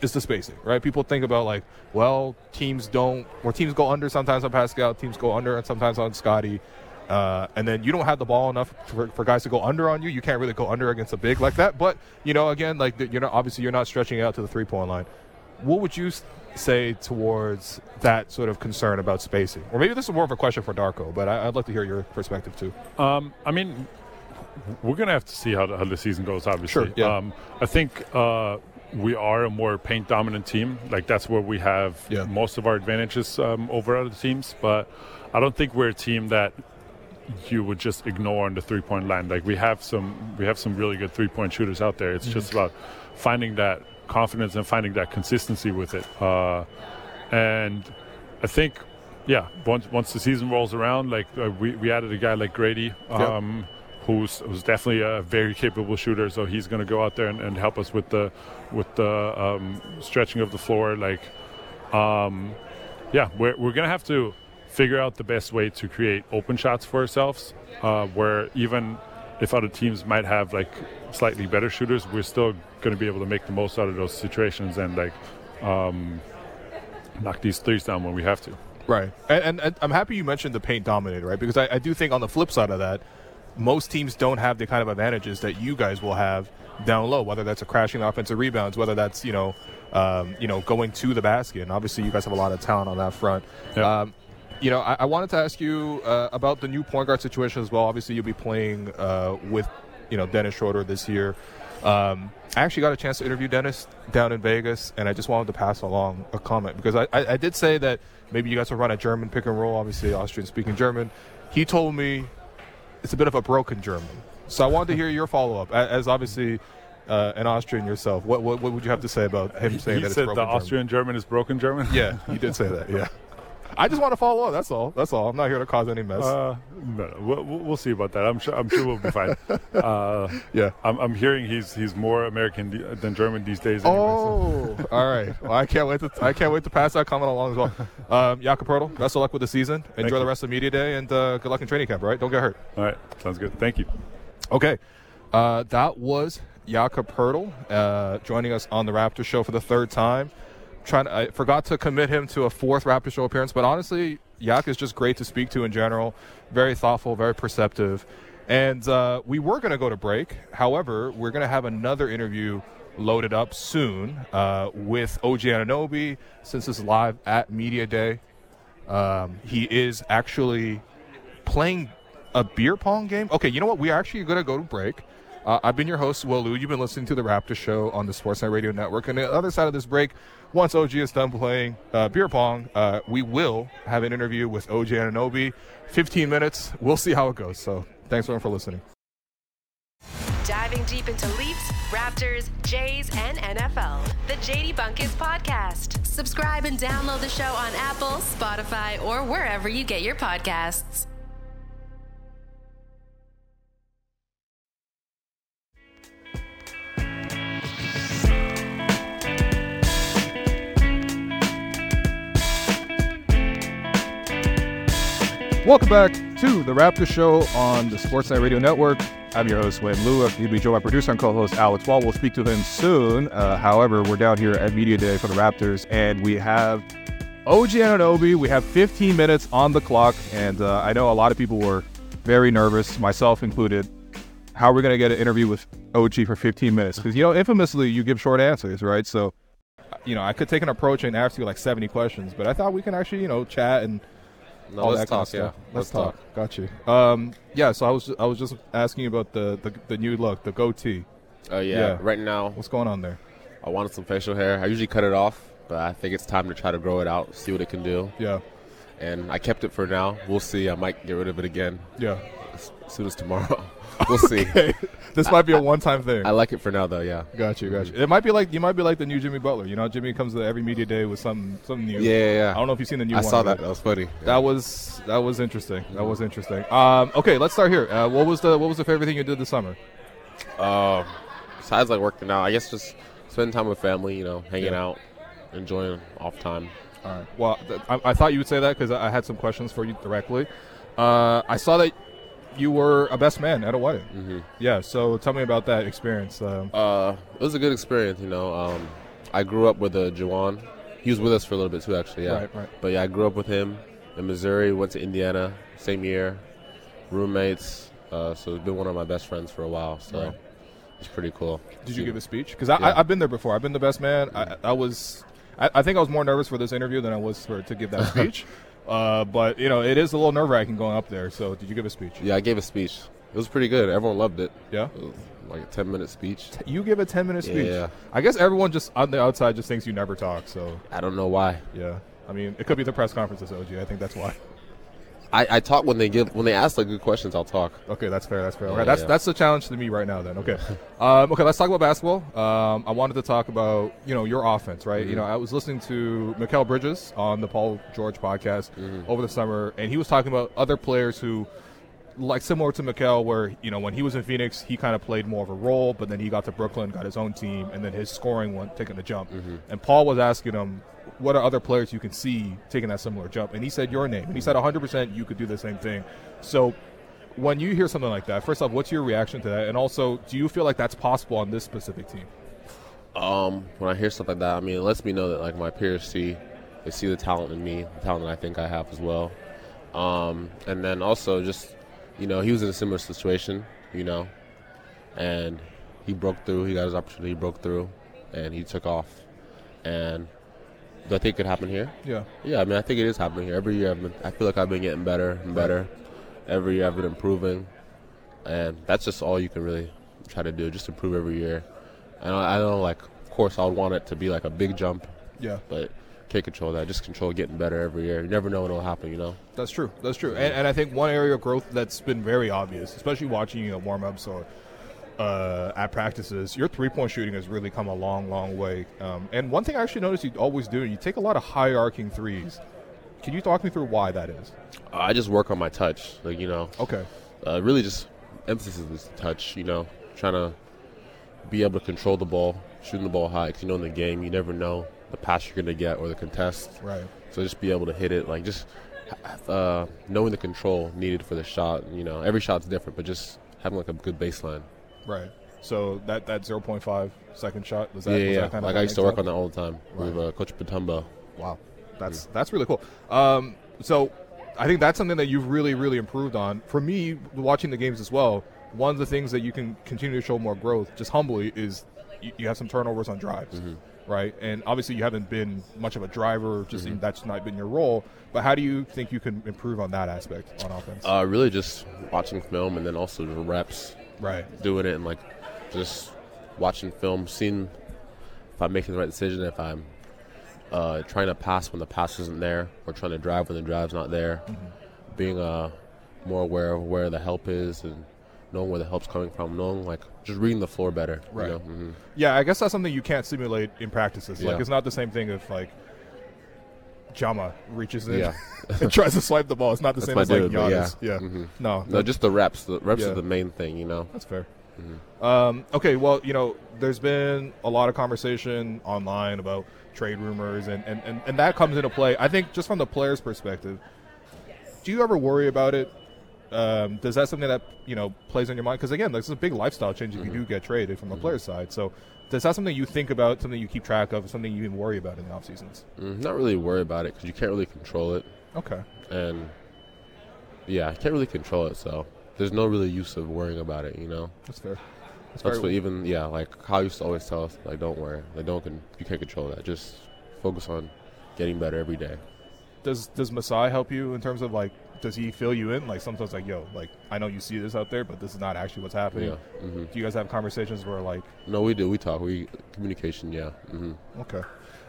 is the spacing, right? People think about like, well, teams don't, or teams go under sometimes on Pascal, teams go under and sometimes on Scotty, uh, and then you don't have the ball enough for, for, guys to go under on you. You can't really go under against a big like that. But you know, again, like you're not obviously you're not stretching out to the three point line. What would you say towards that sort of concern about spacing? Or maybe this is more of a question for Darko, but I, would like to hear your perspective too. Um, I mean, we're gonna have to see how the, how the season goes. Obviously, sure, yeah. Um, I think. Uh, we are a more paint dominant team. Like that's where we have yeah. most of our advantages um, over other teams. But I don't think we're a team that you would just ignore on the three point line. Like we have some we have some really good three point shooters out there. It's mm-hmm. just about finding that confidence and finding that consistency with it. Uh, and I think, yeah, once once the season rolls around, like uh, we we added a guy like Gradey. Um, yep who's who's definitely a very capable shooter. So he's going to go out there and, and, help us with the with the um, stretching of the floor. Like, um, yeah, we're we're going to have to figure out the best way to create open shots for ourselves. Uh, where even if other teams might have like slightly better shooters, we're still going to be able to make the most out of those situations and like um, knock these threes down when we have to. Right, and, and, and I'm happy you mentioned the paint dominated, right? Because I, I do think on the flip side of that most teams don't have the kind of advantages that you guys will have down low, whether that's a crashing offensive rebounds, whether that's you know, um, you know, going to the basket. And obviously, you guys have a lot of talent on that front. Yep. Um, you know, I, I, wanted to ask you uh, about the new point guard situation as well. Obviously, you'll be playing uh, with you know Dennis Schroeder this year. Um, I actually got a chance to interview Dennis down in Vegas, and I just wanted to pass along a comment because I, I, I did say that maybe you guys will run a German pick and roll, obviously Austrian speaking German. He told me it's a bit of a broken German. So I wanted to hear your follow up, as obviously uh, an Austrian yourself. What, what, what would you have to say about him saying he that said it's the Austrian German. German is broken German? Yeah, he did say that. Yeah. I just want to follow up. That's all. That's all. I'm not here to cause any mess. Uh, no. We'll, we'll, see about that. I'm sure. I'm sure we'll be fine. Uh, yeah. I'm, I'm, hearing he's he's more American than German these days. Anyway, oh, so. all right. Well, I can't wait to I can't wait to pass that comment along as well. Um, Jakob Poeltl, best of luck with the season. Enjoy Thank the you. rest of media day and uh, good luck in training camp. All right. Don't get hurt. All right. Sounds good. Thank you. Okay. Uh, that was Jakob Poeltl uh, joining us on the Raptor Show for the third time. Trying, I forgot to commit him to a fourth Raptor Show appearance, but honestly, Yak is just great to speak to in general. Very thoughtful, very perceptive. And uh, we were going to go to break. However, we're going to have another interview loaded up soon uh, with OG Anunoby since it's live at Media Day. Um, he is actually playing a beer pong game. Okay, you know what? We are actually going to go to break. Uh, I've been your host, Will Lou. You've been listening to the Raptor Show on the Sportsnet Radio Network. And the other side of this break, once OG is done playing uh, beer pong, uh, we will have an interview with OG Anunoby. 15 minutes. We'll see how it goes. So thanks everyone for listening. Diving deep into Leafs, Raptors, Jays, and NFL. The JD Bunkis Podcast. Subscribe and download the show on Apple, Spotify, or wherever you get your podcasts. Welcome back to the Raptor Show on the Sportsnet Radio Network. I'm your host, William Lou. He'll be joined by producer and co-host Alex Wong. We'll speak to him soon. Uh, however, we're down here at Media Day for the Raptors, and we have OG Anunoby. We have 15 minutes on the clock, and uh, I know a lot of people were very nervous, myself included. How are we going to get an interview with OG for 15 minutes? Because, you know, infamously, you give short answers, right? So, you know, I could take an approach and ask you like 70 questions, but I thought we can actually, you know, chat and – no, all let's talk. yeah, let's, let's talk. talk. Got you. Um, yeah. So I was I was just asking about the the, the new look, the goatee. Oh yeah. yeah. Right now, what's going on there? I wanted some facial hair. I usually cut it off, but I think it's time to try to grow it out, see what it can do. Yeah. And I kept it for now. We'll see. I might get rid of it again. Yeah. as soon as tomorrow. we'll see. Okay. this might be a one-time thing. I like it for now, though. Yeah. Got you, got you. It might be like you might be like the new Jimmy Butler. You know, Jimmy comes to every media day with something something new. Yeah, yeah, yeah. I don't know if you've seen the new I one. saw that. That was funny. That was that was interesting. That was interesting. Um, okay, let's start here. Uh, what was the what was the favorite thing you did this summer? Uh, besides like working out, I guess just spending time with family. You know, hanging Yeah. out, enjoying off time. All right. Well, th- I, I thought you would say that because I I had some questions for you directly. Uh, I saw that you were a best man at a wedding. hmm Yeah. So tell me about that experience. Um, Uh, it was a good experience. You know, um, I grew up with uh, Jawan. He was with us for a little bit too, actually. Yeah. Right, right. But yeah, I grew up with him in Missouri. Went to Indiana same year. Roommates. Uh, so it's been one of my best friends for a while. So Right. it's pretty cool. Did you give a speech? Because I, Yeah. I've been there before. I've been the best man. I, I was, I, I think I was more nervous for this interview than I was for to give that speech. Uh, but you know, it is a little nerve wracking going up there. So, did you give a speech? Yeah, I gave a speech. It was pretty good. Everyone loved it. Yeah. It was like a ten minute speech. You give a ten minute speech. Yeah. I guess everyone just on the outside just thinks you never talk. So I don't know why. yeah. I mean, it could be the press conferences, OG. I think that's why. I, I talk when they give when they ask like good questions. I'll talk. Okay, that's fair. That's fair. Yeah, that's yeah. that's the challenge to me right now. Then, okay, um, okay. Let's talk about basketball. Um, I wanted to talk about you know your offense, right? Mm-hmm. You know, I was listening to Mikal Bridges on the Paul George podcast Mm-hmm. over the summer, and he was talking about other players who, like similar to Mikal, where you know when he was in Phoenix, he kind of played more of a role, but then he got to Brooklyn, got his own team, and then his scoring went taking the jump. Mm-hmm. And Paul was asking him. What are other players you can see taking that similar jump? And he said your name. And he said 100% you could do the same thing. So when you hear something like that, first off, what's your reaction to that? And also, do you feel like that's possible on this specific team? Um, when I hear stuff like that, I mean, it lets me know that like my peers see, they see the talent in me, the talent that I think I have as well. Um, and then also just, you know, he was in a similar situation, you know, and he broke through. He got his opportunity, he broke through, and he took off. And do I think it could happen here? Yeah. Yeah, I mean, I think it is happening here. Every year, I've been, I feel like I've been getting better and better. Every year, I've been improving, and that's just all you can really try to do. Just improve every year. And I, I don't know, like, of course, I would want it to be like a big jump, Yeah. but can't control that. Just control getting better every year. You never know what'll happen, you know. That's true. That's true. And, and I think one area of growth that's been very obvious, especially watching you know warm ups or uh, at practices, your three point shooting has really come a long, long way. Um, and one thing I actually noticed you always do, you take a lot of high arcing threes. Can you talk me through why that is? I just work on my touch, like you know. Okay. Uh, really, just emphasis is touch. You know, trying to be able to control the ball, shooting the ball high. Cause you know, in the game, you never know the pass you're gonna get or the contest. Right. So just be able to hit it, like just uh, knowing the control needed for the shot. You know, every shot's different, but just having like a good baseline. Right. So that that 0.5 second shot was that? yeah, was yeah. That kind like of I used to work on that all the time Right. with uh, Coach Patumba. Wow, that's that's really cool. Um, so I think that's something that you've really really improved on. For me, watching the games as well, one of the things that you can continue to show more growth, just humbly, is you, you have some turnovers on drives, right? And obviously, you haven't been much of a driver; just that's not been your role. But how do you think you can improve on that aspect on offense? Uh, really, just watching film and then also the reps, right. doing it and like just watching film, seeing if I'm making the right decision, if I'm uh, trying to pass when the pass isn't there, or trying to drive when the drive's not there. Being uh, more aware of where the help is and knowing where the help's coming from, knowing like just reading the floor better. you Right. know? Mhm. Yeah, I guess that's something you can't simulate in practices. Like Yeah. it's not the same thing if like Jama reaches in Yeah. and tries to swipe the ball. It's not the That's same as like dude, but Giannis. yeah. Yeah. Mhm. No, No, just the reps. The reps Yeah. are the main thing, you know. That's fair. Mm-hmm. Um, okay, well, you know, there's been a lot of conversation online about trade rumors, and, and, and, and that comes into play. I think just from the player's perspective, do you ever worry about it? Um, does that something that you know plays on your mind? Because again, this is a big lifestyle change if Mm-hmm. you do get traded from the player's side. So, does that something you think about, something you keep track of, something you even worry about in the off seasons? Mm, not really worry about it because you can't really control it, Okay, and yeah, I can't really control it. So there's no really use of worrying about it, you know. that's fair. That's, That's what even yeah, like Kyle used to always tell us, like don't worry, like don't con- you can't control that. Just focus on getting better every day. does does Masai help you in terms of like does he fill you in like sometimes like yo like I know you see this out there but this is not actually what's happening. Yeah. hmm Do you guys have conversations where like No, we do. We talk. We communication. Yeah. hmm okay,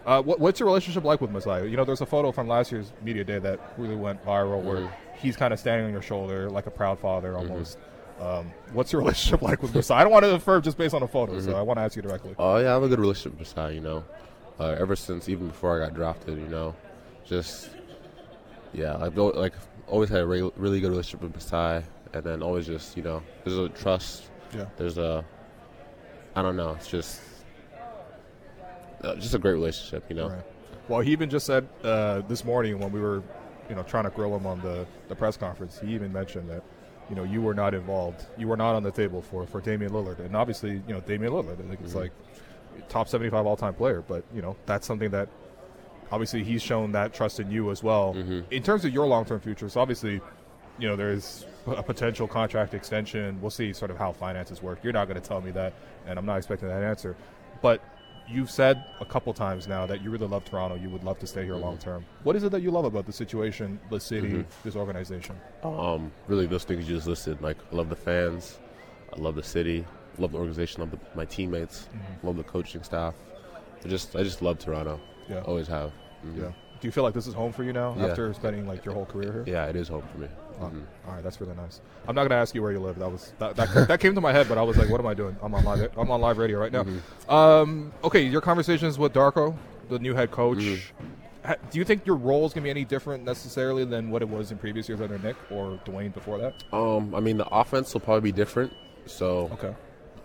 Uh, what, what's your relationship like with Masai? You know, there's a photo from last year's media day that really went viral where Mm-hmm. he's kind of standing on your shoulder like a proud father almost. Um, what's your relationship like with Masai? I don't want to infer just based on a photo, Mm-hmm. so I want to ask you directly. Oh yeah, I have a good relationship with Masai. You know, uh, ever since even before I got drafted. You know, just yeah, I've al- like always had a re- really good relationship with Masai, and then always just you know, there's a trust. Yeah. There's a, I don't know, it's just, uh, just a great relationship. You know. Right. Well, he even just said uh, this morning when we were, you know, trying to grill him on the, the press conference. He even mentioned that, you know, you were not involved. You were not on the table for for Damian Lillard, and obviously, you know, Damian Lillard. I think it's like top seventy five all time player, but you know, that's something that obviously he's shown that trust in you as well. In terms of your long term future, so obviously, you know, there's a potential contract extension. We'll see sort of how finances work. You're not going to tell me that, and I'm not expecting that answer. But you've said a couple times now that you really love Toronto. You would love to stay here long term. What is it that you love about the situation, the city, this organization? Um, really, those things you just listed. Like, I love the fans, I love the city, I love the organization, I love the, my teammates, Mm-hmm. love the coaching staff. I just, I just love Toronto. Yeah. Always have. Mhm. Yeah. Do you feel like this is home for you now Yeah. after spending like your whole career here? Yeah, it is home for me. Oh, Mhm. All right, that's really nice. I'm not gonna ask you where you live. That was that, that, that came to my head, but I was like, what am I doing? I'm on live. I'm on live radio right now. Um, okay, your conversations with Darko, the new head coach. Ha- Do you think your role is gonna be any different necessarily than what it was in previous years under Nick or Dwayne before that? Um, I mean, the offense will probably be different. So Okay.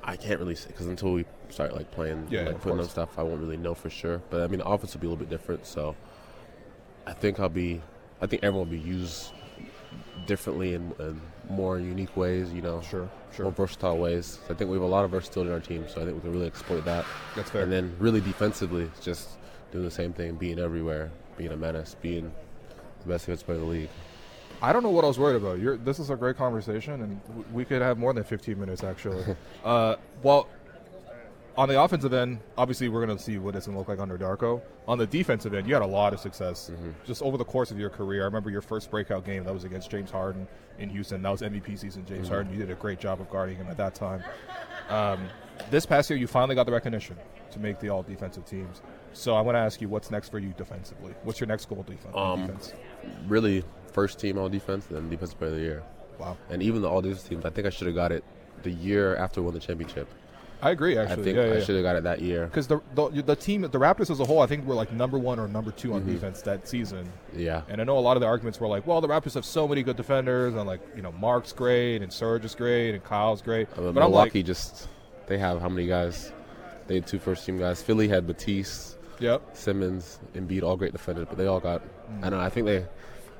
I can't really say because until we start like playing, Yeah, like putting on stuff, I won't really know for sure. But I mean, the offense will be a little bit different. So I think I'll be, I think everyone will be used differently in, in more unique ways. You know, Sure, sure. more versatile ways. I think we have a lot of versatility in our team, so I think we can really exploit that. That's fair. And then really defensively, just doing the same thing, being everywhere, being a menace, being the best defensive player in the league. I don't know what I was worried about. You're, this is a great conversation, and w- we could have more than 15 minutes actually. uh, well, on the offensive end, obviously we're going to see what it's going to look like under Darko. On the defensive end, you had a lot of success just over the course of your career. I remember your first breakout game that was against James Harden in Houston. That was MVP season. James Harden, you did a great job of guarding him at that time. Um, this past year, you finally got the recognition to make the all defensive teams. So I want to ask you, what's next for you defensively? What's your next goal defense? Um, defense? Really, first team all defense, then defensive player of the year. Wow. And even the All Defensive teams, I think I should have got it the year after we won the championship. I agree, actually. I think yeah, yeah, I yeah. should have got it that year. Because the, the the team, the Raptors as a whole, I think were like number one or number two Mm-hmm. on defense that season. Yeah. And I know a lot of the arguments were like, well, the Raptors have so many good defenders, and like you know, Mark's great, and Serge is great, and Kyle's great. Mean, but I'm like, Milwaukee just they have how many guys? They had two first team guys. Philly had Matisse, yep, Simmons, Embiid, all great defenders, but they all got. Mm. I don't know. I think they,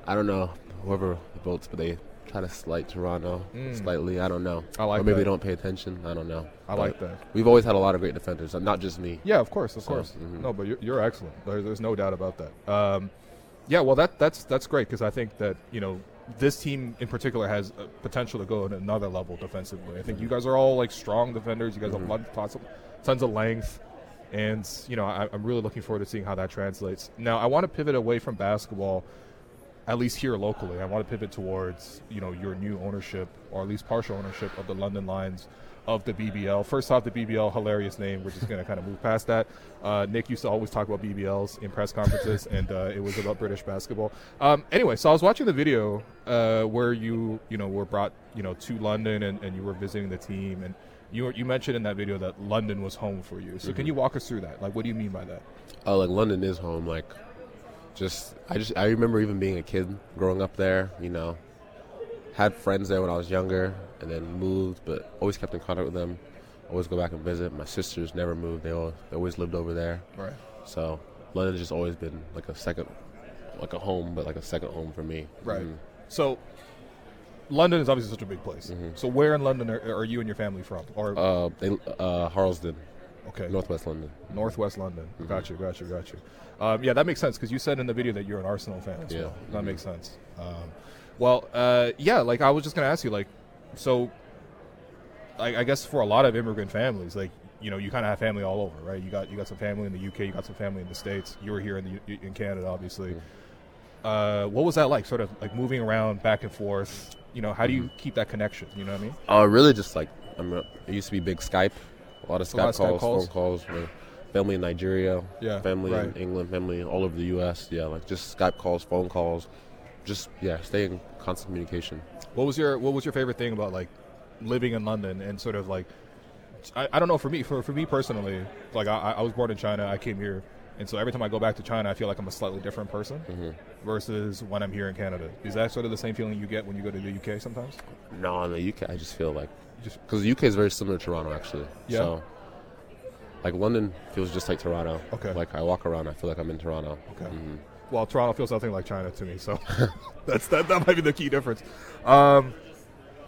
I don't know whoever votes, but they try to slight Toronto slightly. I don't know. Mm. I like Or maybe that. they don't pay attention. I don't know. I like But that. We've always had a lot of great defenders, not just me. yeah, of course, of So, course. mhm. No, but you're, you're excellent. There, there's no doubt about that. Um, yeah, well, that that's that's great because I think that you know this team in particular has potential to go at another level defensively. I think you guys are all like strong defenders. You guys have lot- tons of, tons of length, and you know I, I'm really looking forward to seeing how that translates. Now, I want to pivot away from basketball, at least here locally. I want to pivot towards you know your new ownership or at least partial ownership of the London Lions of the BBL. First off, the BBL, hilarious name. We're just going to kind of move past that. Uh, Nick used to always talk about BBLs in press conferences, and uh, it was about British basketball. Um, anyway, so I was watching the video uh, where you, you know, were brought, you know, to London, and, and you were visiting the team, and you were- you mentioned in that video that London was home for you. So can you walk us through that? Like, what do you mean by that? Oh, like London is home. Like, just I just I remember even being a kid growing up there. You know, had friends there when I was younger, and then moved, but always kept in contact with them. Always go back and visit. My sisters never moved; they all they always lived over there. Right. So London's just always been like a second, like a home, but like a second home for me. Right. Mhm. So London is obviously such a big place. So where in London are, are you and your family from? Or Uh, they, uh, Harlesden, okay, Northwest London. Northwest London. Got you, got you, got you. Um, yeah, that makes sense because you said in the video that you're an Arsenal fan as Yeah. well. That makes sense. Um, well, uh, yeah, like I was just going to ask you, like, so I, I guess for a lot of immigrant families, like, you know, you kind of have family all over, right? You got you got some family in the UK, you got some family in the states. You were here in the in Canada, obviously. Uh, what was that like? Sort of like moving around back and forth. You know, how do you keep that connection? You know what I mean? Uh, really just like I mean, it used to be big Skype, a lot of A lot Skype of Skype calls, calls. phone calls. My, family in Nigeria, Yeah, family right. in England, family all over the U.S. Yeah, like just Skype calls, phone calls, just yeah, stay in constant communication. What was your What was your favorite thing about like living in London and sort of like I, I don't know for me for for me personally like I, I was born in China I came here and so every time I go back to China I feel like I'm a slightly different person mm-hmm. versus when I'm here in Canada. Is that sort of the same feeling you get when you go to the UK sometimes? No, in the UK, I just feel like because the UK is very similar to Toronto actually. Yeah. So, like London feels just like Toronto. Okay. Like I walk around, I feel like I'm in Toronto. Okay. Mhm. Well, Toronto feels nothing like China to me, so that's that. That might be the key difference. Um,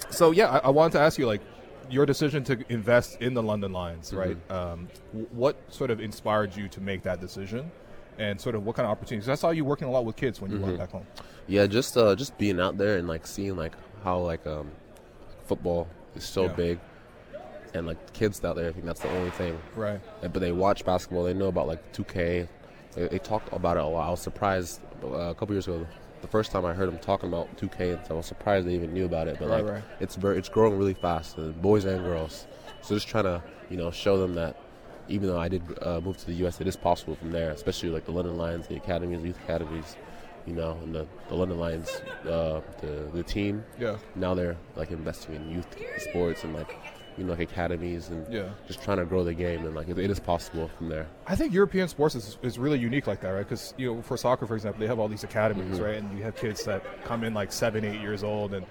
so yeah, I, I wanted to ask you like your decision to invest in the London Lions, right? Um, w- what sort of inspired you to make that decision, and sort of what kind of opportunities? I saw you working a lot with kids when you went back home. Yeah, just uh, just being out there and like seeing like how like um, football is so Yeah. big, and like kids out there, I think that's the only thing. Right. Uh, But they watch basketball. They know about like 2K. They, they talked about it a lot. I was surprised uh, a couple years ago. The first time I heard them talking about 2K, and so I was surprised they even knew about it. But Right, like, right. it's very, it's growing really fast, uh, boys and girls. So just trying to, you know, show them that even though I did uh, move to the U.S., it is possible from there. Especially like the London Lions, the academies, youth academies, you know, and the, the London Lions, uh, the the team. Yeah. Now they're like investing in youth sports and like, you know, like academies and Yeah. just trying to grow the game and like it, it is possible from there. I think European sports is, is really unique like that, right? Because you know, for soccer, for example, they have all these academies, mm-hmm. right? And you have kids that come in like seven, eight years old, and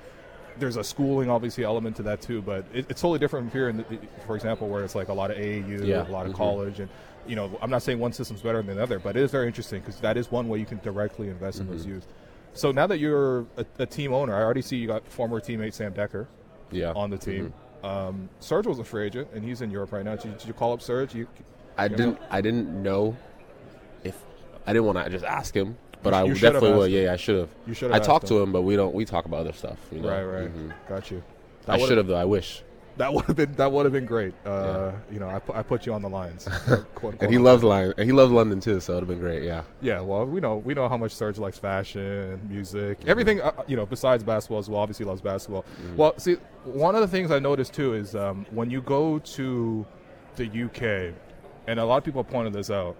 there's a schooling obviously element to that too. But it, it's totally different from here, in the, for example, where it's like a lot of AAU, Yeah. a lot of Mhm. college, and you know, I'm not saying one system's better than the other, but it is very interesting because that is one way you can directly invest in those mm-hmm. youth. So now that you're a, a team owner, I already see you got former teammate Sam Dekker Yeah. on the team. Mm-hmm. Um, Serge was a free agent, and he's in Europe right now. Did you, did you call up Serge? You, I you didn't. I didn't know if I didn't want to just ask him, but I sh- you should have definitely would. him. Yeah, I should have. You should I talked asked to him. him, but we don't. We talk about other stuff. You know? Right, right. Mhm. Got you. I That would've- should have though. I wish. That would have been that would have been great. Uh, You know, I, pu- I put you on the lines. quote, And he loves Lion. And he loves London too, so it'd have been great. Yeah. Yeah, well, we know we know how much Serge likes fashion, music, everything. Uh, you know, besides basketball as well. Obviously, loves basketball. Well, see, one of the things I noticed too is um, when you go to the UK, and a lot of people pointed this out.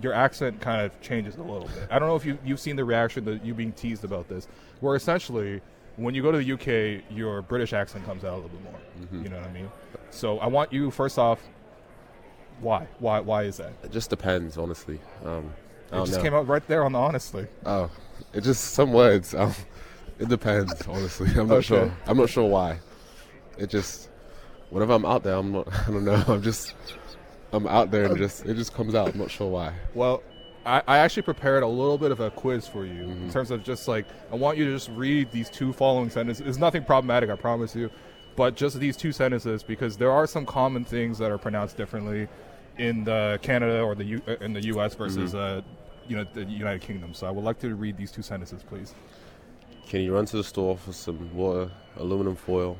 Your accent kind of changes a little bit. I don't know if you you've seen the reaction that you being teased about this, where essentially when you go to the UK, your British accent comes out a little bit more. You know what I mean? So I want you first off. Why? Why? Why is that? It just depends, honestly. Um, It just know. came out right there on the honestly. Oh, it just some words. Um, it depends, honestly. I'm not Okay. sure. I'm not sure why. It just whenever I'm out there, I'm not. I don't know. I'm just. I'm out there and just it just comes out. I'm not sure why. Well, I, I actually prepared a little bit of a quiz for you Mm-hmm. in terms of just like I want you to just read these two following sentences. It's nothing problematic, I promise you, but just these two sentences because there are some common things that are pronounced differently in the Canada or the U, uh, in the U.S. versus Mm-hmm. uh, you know the United Kingdom. So I would like to read these two sentences, please. Can you run to the store for some water, aluminum foil,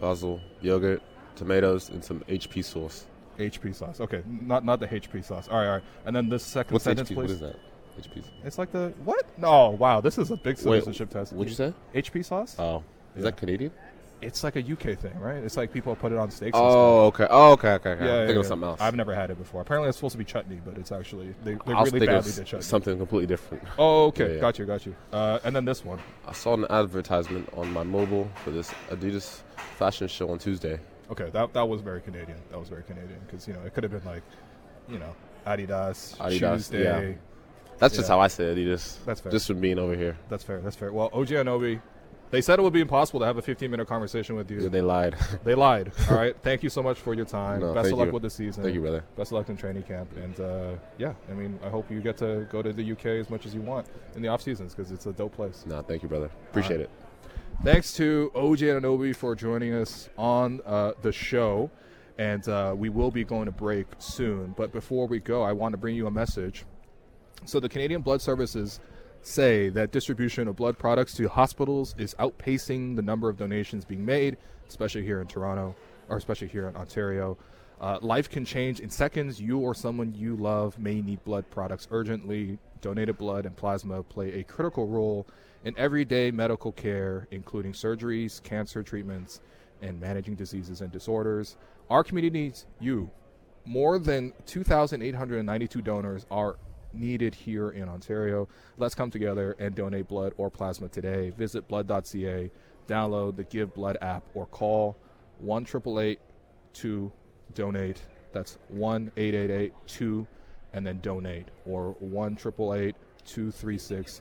basil, yogurt, tomatoes, and some HP sauce? HP sauce. Okay, not not the HP sauce. All right, all right. And then this second What's sentence, HP? please. What is that? HP. It's like the what? No, wow. This is a big citizenship test. what'd you say? HP sauce? Oh, is that Canadian? It's like a UK thing, right? It's like people put it on steaks. and Oh, okay. Oh, okay, okay. okay. yeah, I'm yeah, thinking of yeah. something else. I've never had it before. Apparently, it's supposed to be chutney, but it's actually they, they I was really thinking of badly did s- chutney. something completely different. Oh, okay, Yeah, yeah. got you, got you. Uh, and then this one. I saw an advertisement on my mobile for this Adidas fashion show on Tuesday. Okay, that that was very Canadian. That was very Canadian because you know it could have been like, you know, Adidas, Adidas, Shoes Day. yeah. That's just how I say Adidas. That's fair. Just from being over here. That's fair. That's fair. Well, OG Anunoby, they said it would be impossible to have a 15 minute conversation with you. They lied. They lied. All right. Thank you so much for your time. No, Best of luck you. with the season. Thank you, brother. Best of luck in training camp. And uh, yeah, I mean, I hope you get to go to the UK as much as you want in the off seasons because it's a dope place. No, thank you, brother. Appreciate it. Thanks to OG Anunoby for joining us on uh, the show. And uh, we will be going to break soon. But before we go, I want to bring you a message. So, the Canadian Blood Services say that distribution of blood products to hospitals is outpacing the number of donations being made, especially here in Toronto, or especially here in Ontario. Uh, life can change in seconds. You or someone you love may need blood products urgently. Donated blood and plasma play a critical role in everyday medical care, including surgeries, cancer treatments, and managing diseases and disorders. Our community needs you more than 2,892 donors are needed here in Ontario. Let's come together and donate blood or plasma today. Visit blood.ca, download the Give Blood app, or call 1 888 to donate. That's 1 888 2 and then donate, or 1 236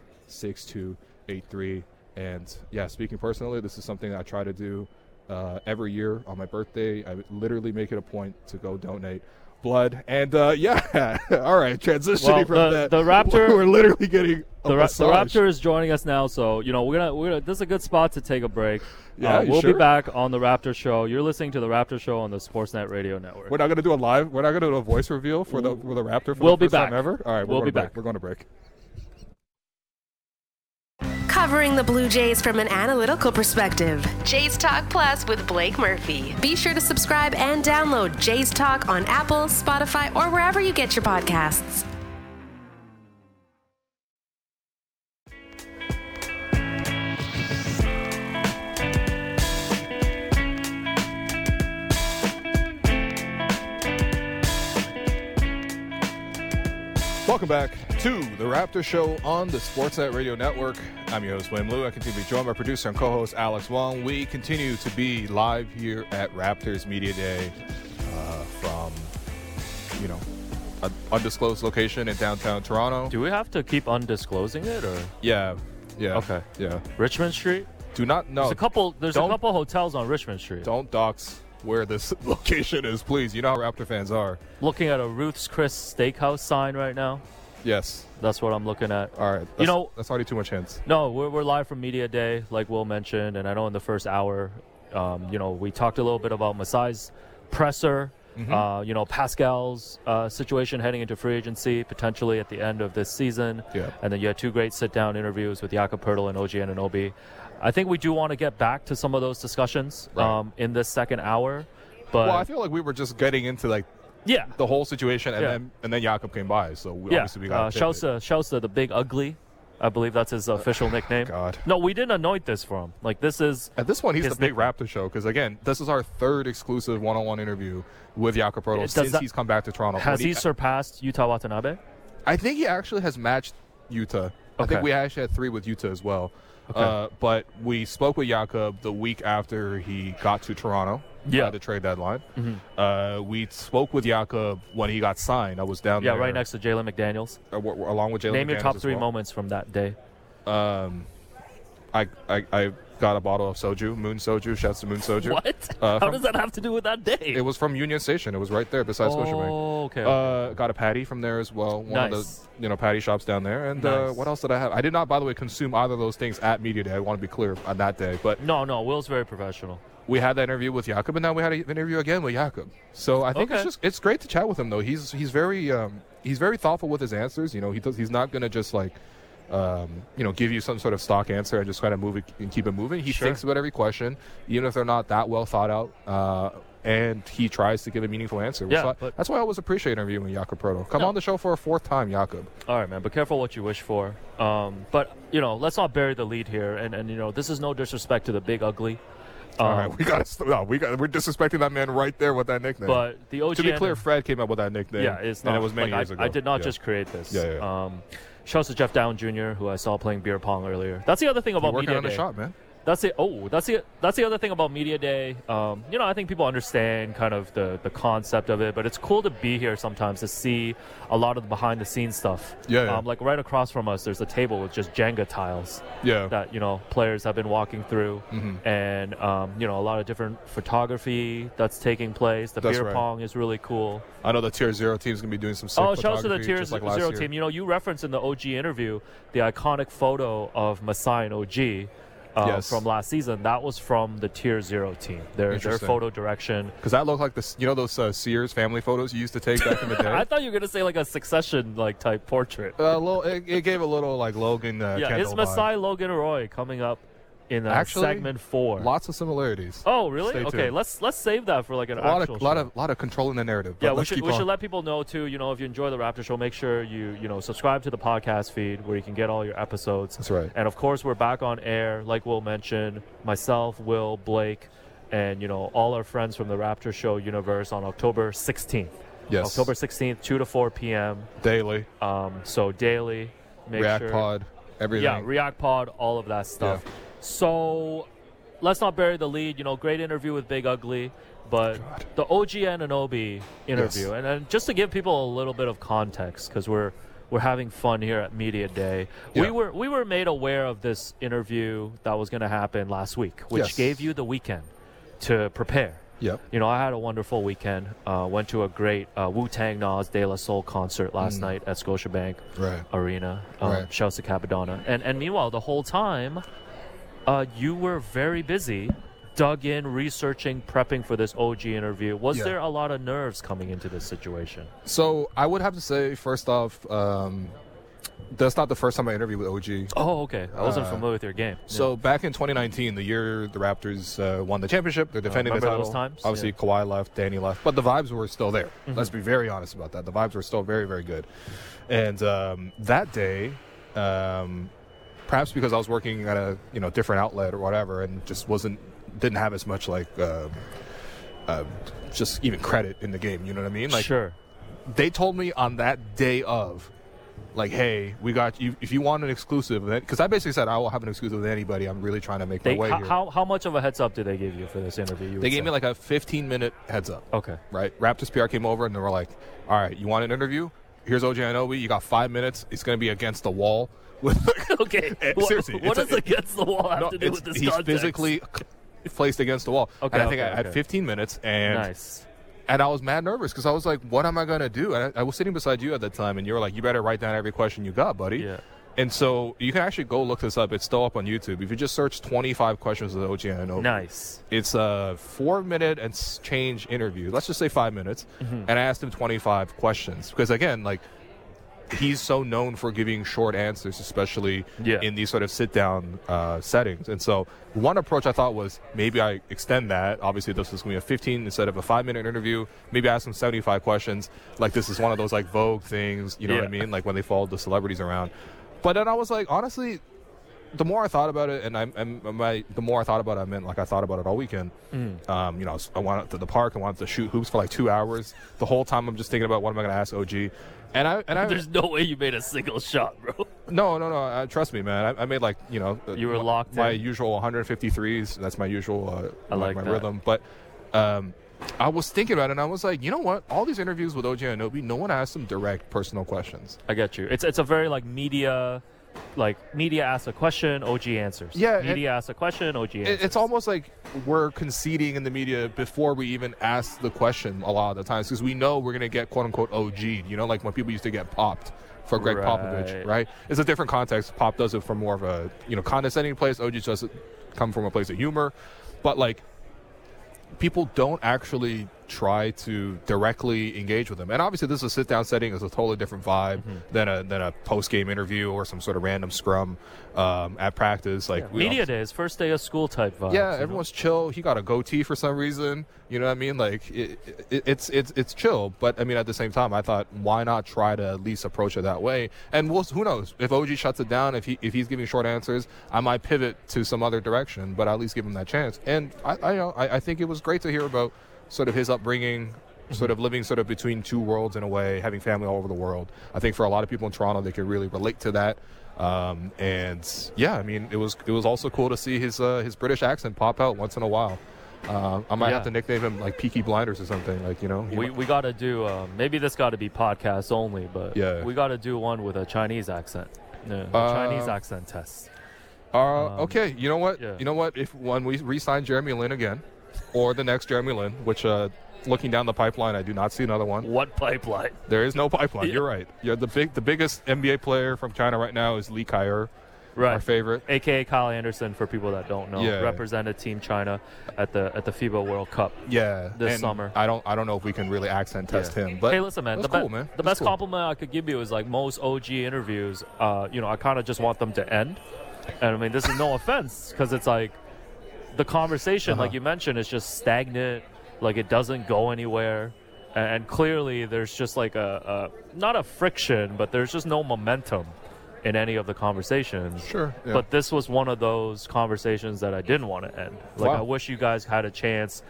6283. And yeah, speaking personally, this is something that I try to do uh, every year on my birthday. I literally make it a point to go donate blood. And uh, yeah, all right, transitioning Well, from the- that. the Raptor- we're literally getting a The, Ra- the. Raptor is joining us now, so you know we're gonna we're gonna. This is a good spot to take a break. Yeah, uh, we'll sure? be back on the Raptor Show. You're listening to the Raptor Show on the Sportsnet Radio Network. We're not going to do a live. We're not going to do a voice reveal for the for the Raptor. For We'll the be back. ever. All right, we're We'll be break. back. We're going to break. Covering the Blue Jays from an analytical perspective. Jays Talk Plus with Blake Murphy. Be sure to subscribe and download Jays Talk on Apple, Spotify, or wherever you get your podcasts. Welcome back to the Raptor Show on the Sportsnet Radio Network. I'm your host, William Lou. I continue to be joined by producer and co-host Alex Wong. We continue to be live here at Raptors Media Day uh, from, you know, an undisclosed location in downtown Toronto. Do we have to keep undisclosing it or Yeah, yeah. Okay. Yeah. Richmond Street? Do not know. There's a couple. There's a couple hotels on Richmond Street. Don't dox where this location is, please. You know how Raptor fans are. Looking at a Ruth's Chris Steakhouse sign right now. Yes. That's what I'm looking at. All right. That's, You know- that's already too much hints. No, we're, we're live from Media Day, like Will mentioned, and I know in the first hour, um, you know, we talked a little bit about Masai's presser, Mm-hmm. uh, you know, Pascal's uh, situation heading into free agency potentially at the end of this season, Yeah. and then you had two great sit-down interviews with Jakob Poeltl and OG Anunoby. I think we do want to get back to some of those discussions Right. um, in this second hour, but well, I feel like we were just getting into like yeah, the whole situation, and Yeah. then and then Jakob came by, so we, yeah, obviously we uh, got to Shousa, Shousa, the big ugly. I believe that's his official nickname. God. No, we didn't anoint this for him. Like this is At this one, he's the big nickname. Raptor show because again, this is our third exclusive one-on-one interview with Jakob Poeltl since that- he's come back to Toronto. Has When he surpassed Yuta Watanabe? I think he actually has matched Yuta. I think we actually had three with Utah as well. Okay. Uh, but we spoke with Jakob the week after he got to Toronto. Yeah. Mm-hmm. The trade deadline. Uh, we spoke with Jakob when he got signed. I was down Yeah, there. right next to Jalen McDaniels. uh, w- w- along with Jalen. Name your McDaniels top three well. moments from that day. Um, I, I I got a bottle of soju, Moon Soju. Shouts to Moon Soju. What? Uh, How does that have to do with that day? It was from Union Station. It was right there beside Scotiabank. oh, okay. Uh, got a patty from there as well. One Nice. of the you know patty shops down there. And uh, what else did I have? I did not, by the way, consume either of those things at media day. I want to be clear on that day. But no, no. Will's very professional. We had that interview with Jakob, and now we had an interview again with Jakob. So I think Okay. it's just it's great to chat with him though. He's he's very um, he's very thoughtful with his answers. You know, he does, he's not gonna just like. Um, you know, give you some sort of stock answer and just kind of move it and keep it moving. He Sure. thinks about every question, even if they're not that well thought out, uh, and he tries to give a meaningful answer. Yeah, but- that's why I always appreciate interviewing Jakob Poeltl. Come No. on the show for a fourth time, Jakob. All right, man. Be careful what you wish for. Um, but you know, let's not bury the lead here. And and you know, this is no disrespect to the big ugly. Um, All right, we got to. No, we got. We're disrespecting that man right there with that nickname. but the OG to be clear, Fred came up with that nickname. Yeah, it's and not. it was many like, years I, ago. I did not Yeah. just create this. Yeah, yeah, yeah. Um, shouts to Jeff Dowtin Jr., who I saw playing beer pong earlier. That's the other thing You're about working media on the day. shot, man. That's it. Oh, that's the that's the other thing about media day. Um, you know, I think people understand kind of the the concept of it, but it's cool to be here sometimes to see a lot of the behind the scenes stuff. Yeah, yeah. Um, like right across from us, there's a table with just Jenga tiles Yeah. that you know players have been walking through, Mm-hmm. and um, you know a lot of different photography that's taking place. The That's beer right. pong is really cool. I know the tier zero team's gonna be doing some. Sick Oh, shouts to the tier like zero year. team. You know, you referenced in the OG interview the iconic photo of Masai and OG. Uh, Yes. From last season, that was from the Tier Zero team. Their their photo direction. Because that looked like this. You know those uh, Sears family photos you used to take back in the day. I thought you were gonna say like a Succession like type portrait. uh, little, it, it gave a little like Logan. Uh, yeah, Kendall vibe. Masai Logan Roy coming up in uh, Actually, segment four? Lots of similarities. oh, really? Stay Okay, tuned. let's let's save that for like an a lot actual of, lot show. of, lot of controlling the narrative. Yeah, we should we on. should let people know too. You know, if you enjoy the Raptor Show, make sure you you know subscribe to the podcast feed where you can get all your episodes. That's right. And of course, we're back on air, like Will mentioned. Myself, Will, Blake, and you know all our friends from the Raptor Show universe on October 16th. Yes. October 16th, 2 to 4 p.m. Daily. Um, so daily. Make React sure. Pod. Everything. Yeah, React Pod, all of that stuff. Yeah. So let's not bury the lead. You know, great interview with Big Ugly, but God. the OG Anunoby interview, Yes. and, and just to give people a little bit of context, because we're we're having fun here at Media Day. We were we were made aware of this interview that was going to happen last week, which Yes. gave you the weekend to prepare. Yep. You know, I had a wonderful weekend. Uh, went to a great uh, Wu Tang Nas De La Soul concert last night at Scotiabank Right. Arena. Um, Right. Shouts to Cappadonna. And and meanwhile, the whole time, uh, you were very busy, dug in, researching, prepping for this OG interview. Was Yeah. there a lot of nerves coming into this situation? So I would have to say, first off, um, that's not the first time I interviewed with OG. Oh, okay. I wasn't Uh, familiar with your game. So back in 2019, the year the Raptors uh, won the championship, they're defending the title. those times? Obviously, Yeah. Kawhi left, Danny left, but the vibes were still there. Mm-hmm. Let's be very honest about that. The vibes were still very, very good. And um, that day, um, perhaps because I was working at a you know different outlet or whatever, and just wasn't didn't have as much like. Um, uh, just even credit in the game, you know what I mean? Like sure. they told me on that day of, like, hey, we got you. If you want an exclusive, because I basically said I will have an exclusive with anybody. I'm really trying to make They, my way how, here. how how much of a heads up did they give you for this interview? they gave say? me like a 15 minute heads up, okay. right? Raptors PR came over and they were like, all right, you want an interview? Here's OG Anunoby. You got five minutes. It's going to be against the wall. Okay. Eh, seriously, what does against the wall have No, to do with this he's context? physically placed against the wall. Okay, and I think okay, I had okay. 15 minutes, and nice. and I was mad nervous because I was like, "What am I gonna do?" And I, I was sitting beside you at that time, and you were like, "You better write down every question you got, buddy." Yeah. And so you can actually go look this up. It's still up on YouTube. If you just search 25 questions with OG Anunoby, Nice. it's a four minute and change interview. Let's just say five minutes. Mm-hmm. And I asked him 25 questions because, again, like, he's so known for giving short answers, especially Yeah. in these sort of sit down uh, settings. And so one approach I thought was maybe I extend that. Obviously, this is going to be a 15 instead of a five minute interview. Maybe ask him 75 questions. Like, this is one of those like Vogue things, you know what I mean? Like when they followed the celebrities around. But then I was like, honestly, the more I thought about it, and I, and my the more I thought about it, I meant like I thought about it all weekend. Mm. Um, you know, I, went to the park. I wanted to shoot hoops for like two hours. The whole time, I'm just thinking about what am I going to ask OG. And I and I There's no way you made a single shot, bro. no no no. Uh, trust me, man. I, I made like you know uh, You were my, locked my in. usual 150 threes. That's my usual. Uh, I my- like my that. rhythm. But um, I was thinking about it, and I was like, you know what? All these interviews with OG Anunoby, no one asked them direct personal questions. I get you. It's it's a very like media, like media asks a question, OG answers. Yeah, media asks a question, OG answers. It's almost like we're conceding in the media before we even ask the question a lot of the times because we know we're going to get quote unquote OG'd. You know, like when people used to get popped for Greg Right. Popovich, right? It's a different context. Pop does it from more of a you know condescending place. OG does it come from a place of humor, but like people don't actually try to directly engage with them. And obviously, this is a sit down setting. It's a totally different vibe Mm-hmm. than a than a post game interview or some sort of random scrum um, at practice. Like we media days, first day of school type vibe. yeah, you know? everyone's chill. He got a goatee for some reason. You know what I mean? Like it, it, it's it's it's chill. But I mean, at the same time, I thought, why not try to at least approach it that way? And we'll, who knows if OG shuts it down, if he if he's giving short answers, I might pivot to some other direction. But at least give him that chance. And I I, you know, I, I think it was great to hear about sort of his upbringing. Sort of living sort of between two worlds in a way, having family all over the world. I think for a lot of people in Toronto, they could really relate to that. Um, and yeah, I mean, it was it was also cool to see his uh, his British accent pop out once in a while. Uh, I might Yeah. have to nickname him like Peaky Blinders or something. Like you know, We, might- we got to do uh, maybe this got to be podcast only, but Yeah. we got to do one with a Chinese accent. Yeah, a Uh, Chinese accent test. uh, okay, you know what? yeah. You know what? If when we re-sign Jeremy Lin again, or the next Jeremy Lin, which uh, looking down the pipeline, I do not see another one. What pipeline? There is no pipeline. Yeah. You're right. Yeah, the big the biggest NBA player from China right now is Li Kaier, our favorite. AKA Kyle Anderson for people that don't know. Yeah. Represented Team China at the at the FIBA World Cup. Yeah, This and summer. I don't I don't know if we can really accent test Yeah. him. But hey, listen, man. The, that's be- man. the best cool. compliment I could give you is like most OG interviews. Uh, you know, I kind of just want them to end. And I mean, this is no offense because it's like the conversation, Uh-huh. like you mentioned, is just stagnant. Like it doesn't go anywhere. And, and clearly, there's just like a, a not a friction, but there's just no momentum in any of the conversations. Sure, yeah. But this was one of those conversations that I didn't want to end. Like Wow. I wish you guys had a chance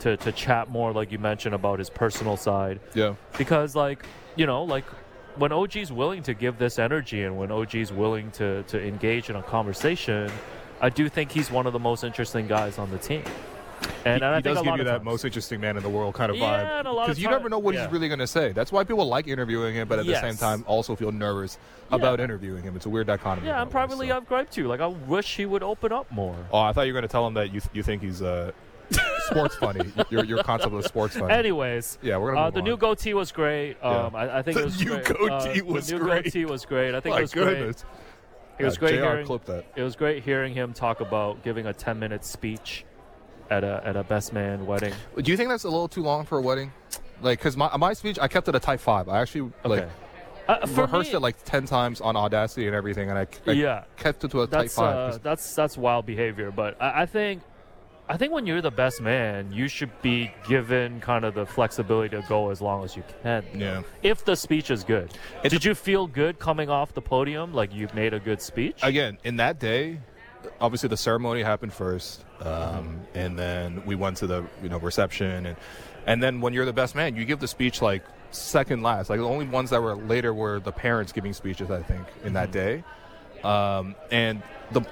to to chat more, like you mentioned about his personal side, Yeah. because like you know like when OG's willing to give this energy and when OG's willing to to engage in a conversation, I do think he's one of the most interesting guys on the team. And, he, and I he think does a give you that times- most interesting man in the world kind of Yeah, vibe. and a lot of you never know what yeah. he's really going to say. That's why people like interviewing him, but at the same time also feel nervous about interviewing him. It's a weird dichotomy. Yeah, I'm privately so. I've griped too. Like I wish he would open up more. Oh, I thought you were going to tell him that you th- you think he's uh, sports funny. Your your concept of sports funny. Anyways, yeah, we're gonna uh, the on. new goatee was great. Yeah. Um, I, I think The it was new great. goatee uh, was the new great. goatee was great. I think My it was goodness. great. It was Yeah, great JR hearing. clipped that. It was great hearing him talk about giving a ten minute speech at a at a best man wedding. Do you think that's a little too long for a wedding? Like, because my my speech, I kept it a type five. I actually like Uh, for rehearsed me, it like ten times on Audacity and everything, and I, I Yeah. kept it to a that's type five. uh, 'cause- that's that's wild behavior. But I, I think I think when you're the best man, you should be given kind of the flexibility to go as long as you can. yeah. If the speech is good, It did you feel good coming off the podium? Like you've made a good speech? Again, in that day, obviously the ceremony happened first, um, and then we went to the you know reception, and and then when you're the best man, you give the speech like second last. Like the only ones that were later were the parents giving speeches. I think in that day, um, and the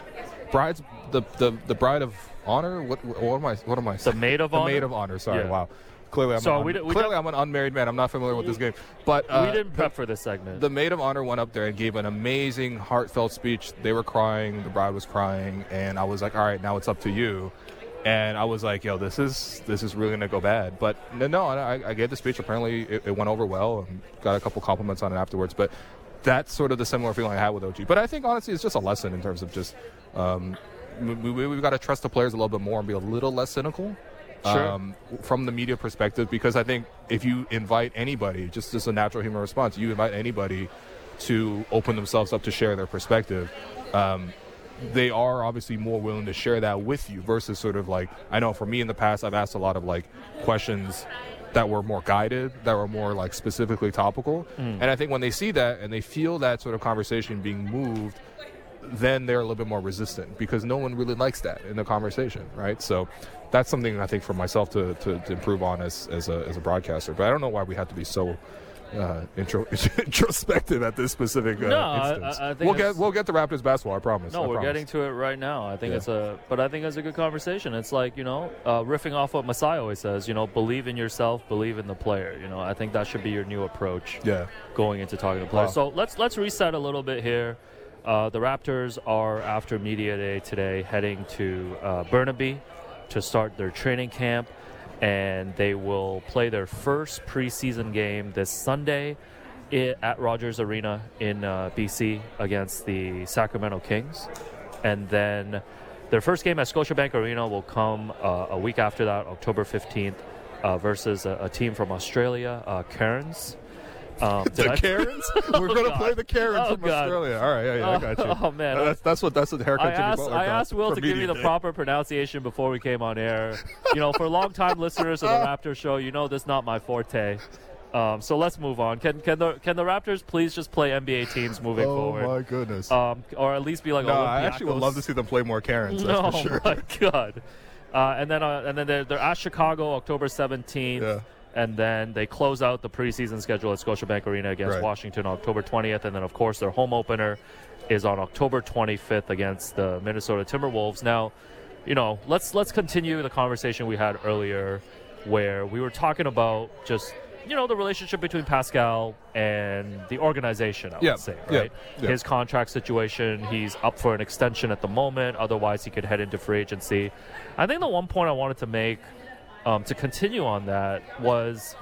bride's the, the the bride of honor. What what am I? What am I? The maid of the honor? maid of honor. Sorry, Yeah. wow. Clearly, I'm So an, we d- we clearly I'm an unmarried man. I'm not familiar with this game, but uh, we didn't the- prep for this segment. the maid of honor went up there and gave an amazing, heartfelt speech. They were crying, the bride was crying, and I was like, "All right, now it's up to you." And I was like, "Yo, this is this is really gonna go bad." But no, no I, I gave the speech. Apparently, it, it went over well, and got a couple compliments on it afterwards. But that's sort of the similar feeling I had with OG. But I think honestly, it's just a lesson in terms of just um, we, we, we've got to trust the players a little bit more and be a little less cynical Sure. um, from the media perspective because I think if you invite anybody, just as a natural human response, you invite anybody to open themselves up to share their perspective. Um, they are obviously more willing to share that with you versus sort of like I know for me in the past I've asked a lot of like questions that were more guided, that were more like specifically topical. And I think when they see that and they feel that sort of conversation being moved, then they're a little bit more resistant because no one really likes that in the conversation, right? So that's something I think for myself to, to, to improve on as, as, a, as a broadcaster. But I don't know why we have to be so uh, intro, introspective at this specific uh, No, instance. I- I think we'll get we'll get to Raptors basketball. I promise. No, I we're promise. getting to it right now. I think Yeah. it's a, but I think it's a good conversation. It's like you know, uh, riffing off what Masai always says. You know, believe in yourself, believe in the player. You know, I think that should be your new approach Yeah. going into talking to players. Wow. So let's let's reset a little bit here. Uh, the Raptors are after media day today, heading to uh, Burnaby to start their training camp, and they will play their first preseason game this Sunday at Rogers Arena in uh, BC against the Sacramento Kings, and then their first game at Scotiabank Arena will come uh, a week after that, October fifteenth, uh, versus a, a team from Australia, uh, Cairns. Um, The Karens? We're going to play the Karens Oh, from God. Australia. All right, yeah, yeah, I got you. Oh, man. that's, that's what that's what the haircut. I asked, I asked Will to give me the day. proper pronunciation before we came on air. You know, for long-time listeners of the Raptor show, you know this is not my forte. Um, so let's move on. Can can the can the Raptors please just play NBA teams moving Oh forward, Oh my goodness. um, or at least be like no, I actually would love to see them play more Karens. That's no, for sure. my God. Uh, and then uh, and then they're, they're at Chicago October seventeenth. Yeah. And then they close out the preseason schedule at Scotiabank Arena against Right. Washington on October 20th. And then, of course, their home opener is on October 25th against the Minnesota Timberwolves. Now, you know, let's let's continue the conversation we had earlier, where we were talking about just you know the relationship between Pascal and the organization. I Yeah, would say, yeah, right? yeah. His contract situation. He's up for an extension at the moment. Otherwise, he could head into free agency. I think the one point I wanted to make um, to continue on that was.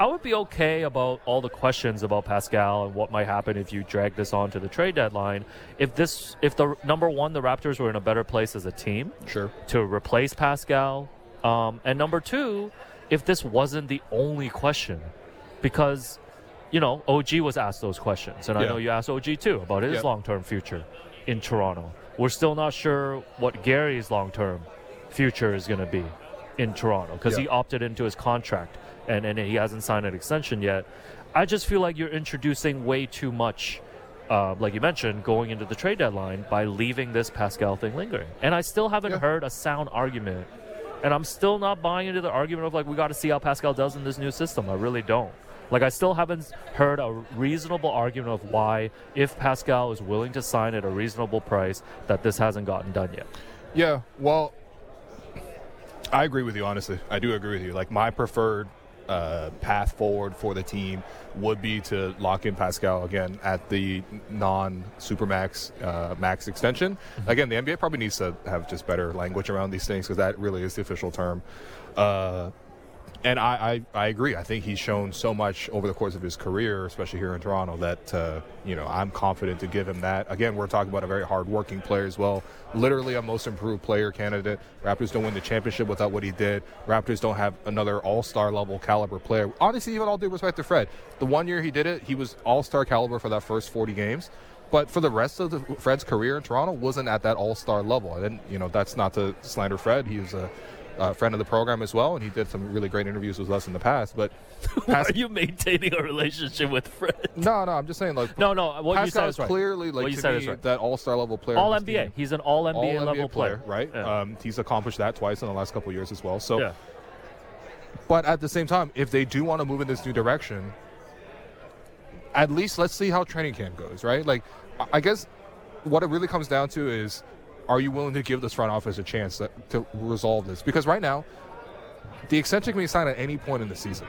I would be okay about all the questions about Pascal and what might happen if you drag this on to the trade deadline. If this, if the number one, the Raptors were in a better place as a team Sure. to replace Pascal, um, and number two, if this wasn't the only question, because you know OG was asked those questions, and I know you asked OG too about his Yeah. long-term future in Toronto. We're still not sure what Gary's long-term future is going to be in Toronto because Yeah. he opted into his contract and, and he hasn't signed an extension yet. I just feel like you're introducing way too much, uh, like you mentioned, going into the trade deadline by leaving this Pascal thing lingering. And I still haven't Yeah. heard a sound argument And I'm still not buying into the argument of like we got to see how Pascal does in this new system. I really don't. Like I still haven't heard a reasonable argument of why, if Pascal is willing to sign at a reasonable price, that this hasn't gotten done yet. Yeah, well, I agree with you. Honestly, I do agree with you. Like my preferred uh, path forward for the team would be to lock in Pascal again at the non supermax uh, max extension. Again, the NBA probably needs to have just better language around these things because that really is the official term. Uh, and I, I, I agree. I think he's shown so much over the course of his career, especially here in Toronto, that uh, you know I'm confident to give him that. Again, we're talking about a very hard-working player as well. Literally a most improved player candidate. Raptors don't win the championship without what he did. Raptors don't have another All-Star level caliber player. Honestly, even all due respect to Fred, the one year he did it, he was All-Star caliber for that first 40 games. But for the rest of the, Fred's career in Toronto, wasn't at that All-Star level. And you know that's not to slander Fred. He was a uh, friend of the program as well, and he did some really great interviews with us in the past. But Are you maintaining a relationship with Fred? no, no, I'm just saying like No, no. What you said is right. clearly like you to said me, is right. that all star level player. All NBA. team. He's an All NBA level player, right? Yeah. Um, he's accomplished that twice in the last couple years as well. So, yeah. but at the same time, if they do want to move in this new direction, at least let's see how training camp goes, right? Like, I guess what it really comes down to is, are you willing to give this front office a chance to, to resolve this? Because right now, the extension can be signed at any point in the season.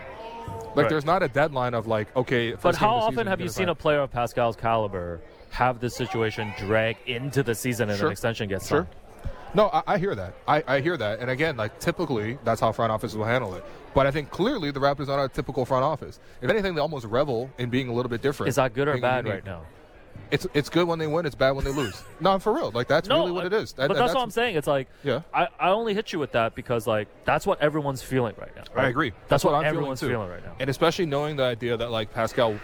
Like, Right. there's not a deadline of like, okay. But how often season, have you seen sign. a player of Pascal's caliber have this situation drag into the season and Sure. an extension gets Sure. No, I, I hear that. I, I hear that. And again, like typically, that's how front office will handle it. But I think clearly the Raptors are not a typical front office. If anything, they almost revel in being a little bit different. Is that good or bad unique. right now? It's it's good when they win. It's bad when they lose. no, for real. Like that's really what it is. That- but that- that's, what I'm saying. It's like Yeah. I, I only hit you with that because like that's what everyone's feeling right now. I agree. That's, what, I'm everyone's feeling, too. feeling right now. And especially knowing the idea that like Pascal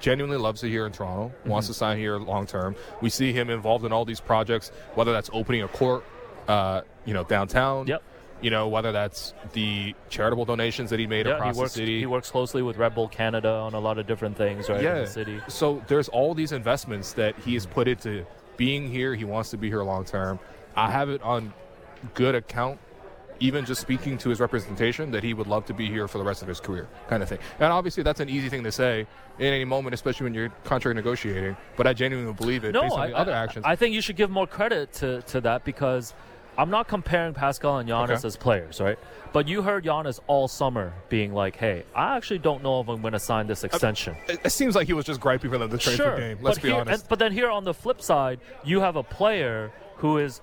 genuinely loves it here in Toronto, Mm-hmm. wants to sign here long term. We see him involved in all these projects, whether that's opening a court, uh, you know, downtown. Yep. You know, whether that's the charitable donations that he made Yeah, across he works. the city. He works closely with Red Bull Canada on a lot of different things, right? The city. So there's all these investments that he has put into being here. He wants to be here long term. I have it on good account, even just speaking to his representation, that he would love to be here for the rest of his career, kind of thing. And obviously, that's an easy thing to say in any moment, especially when you're contract negotiating. But I genuinely believe it No, based on I, the other actions. I think you should give more credit to, to that because I'm not comparing Pascal and Giannis Okay. as players, right? But you heard Giannis all summer being like, "Hey, I actually don't know if I'm going to sign this uh, extension." it, it seems like he was just griping for them to trade sure, the game. Let's be here, honest. and- but then here on the flip side, you have a player who is,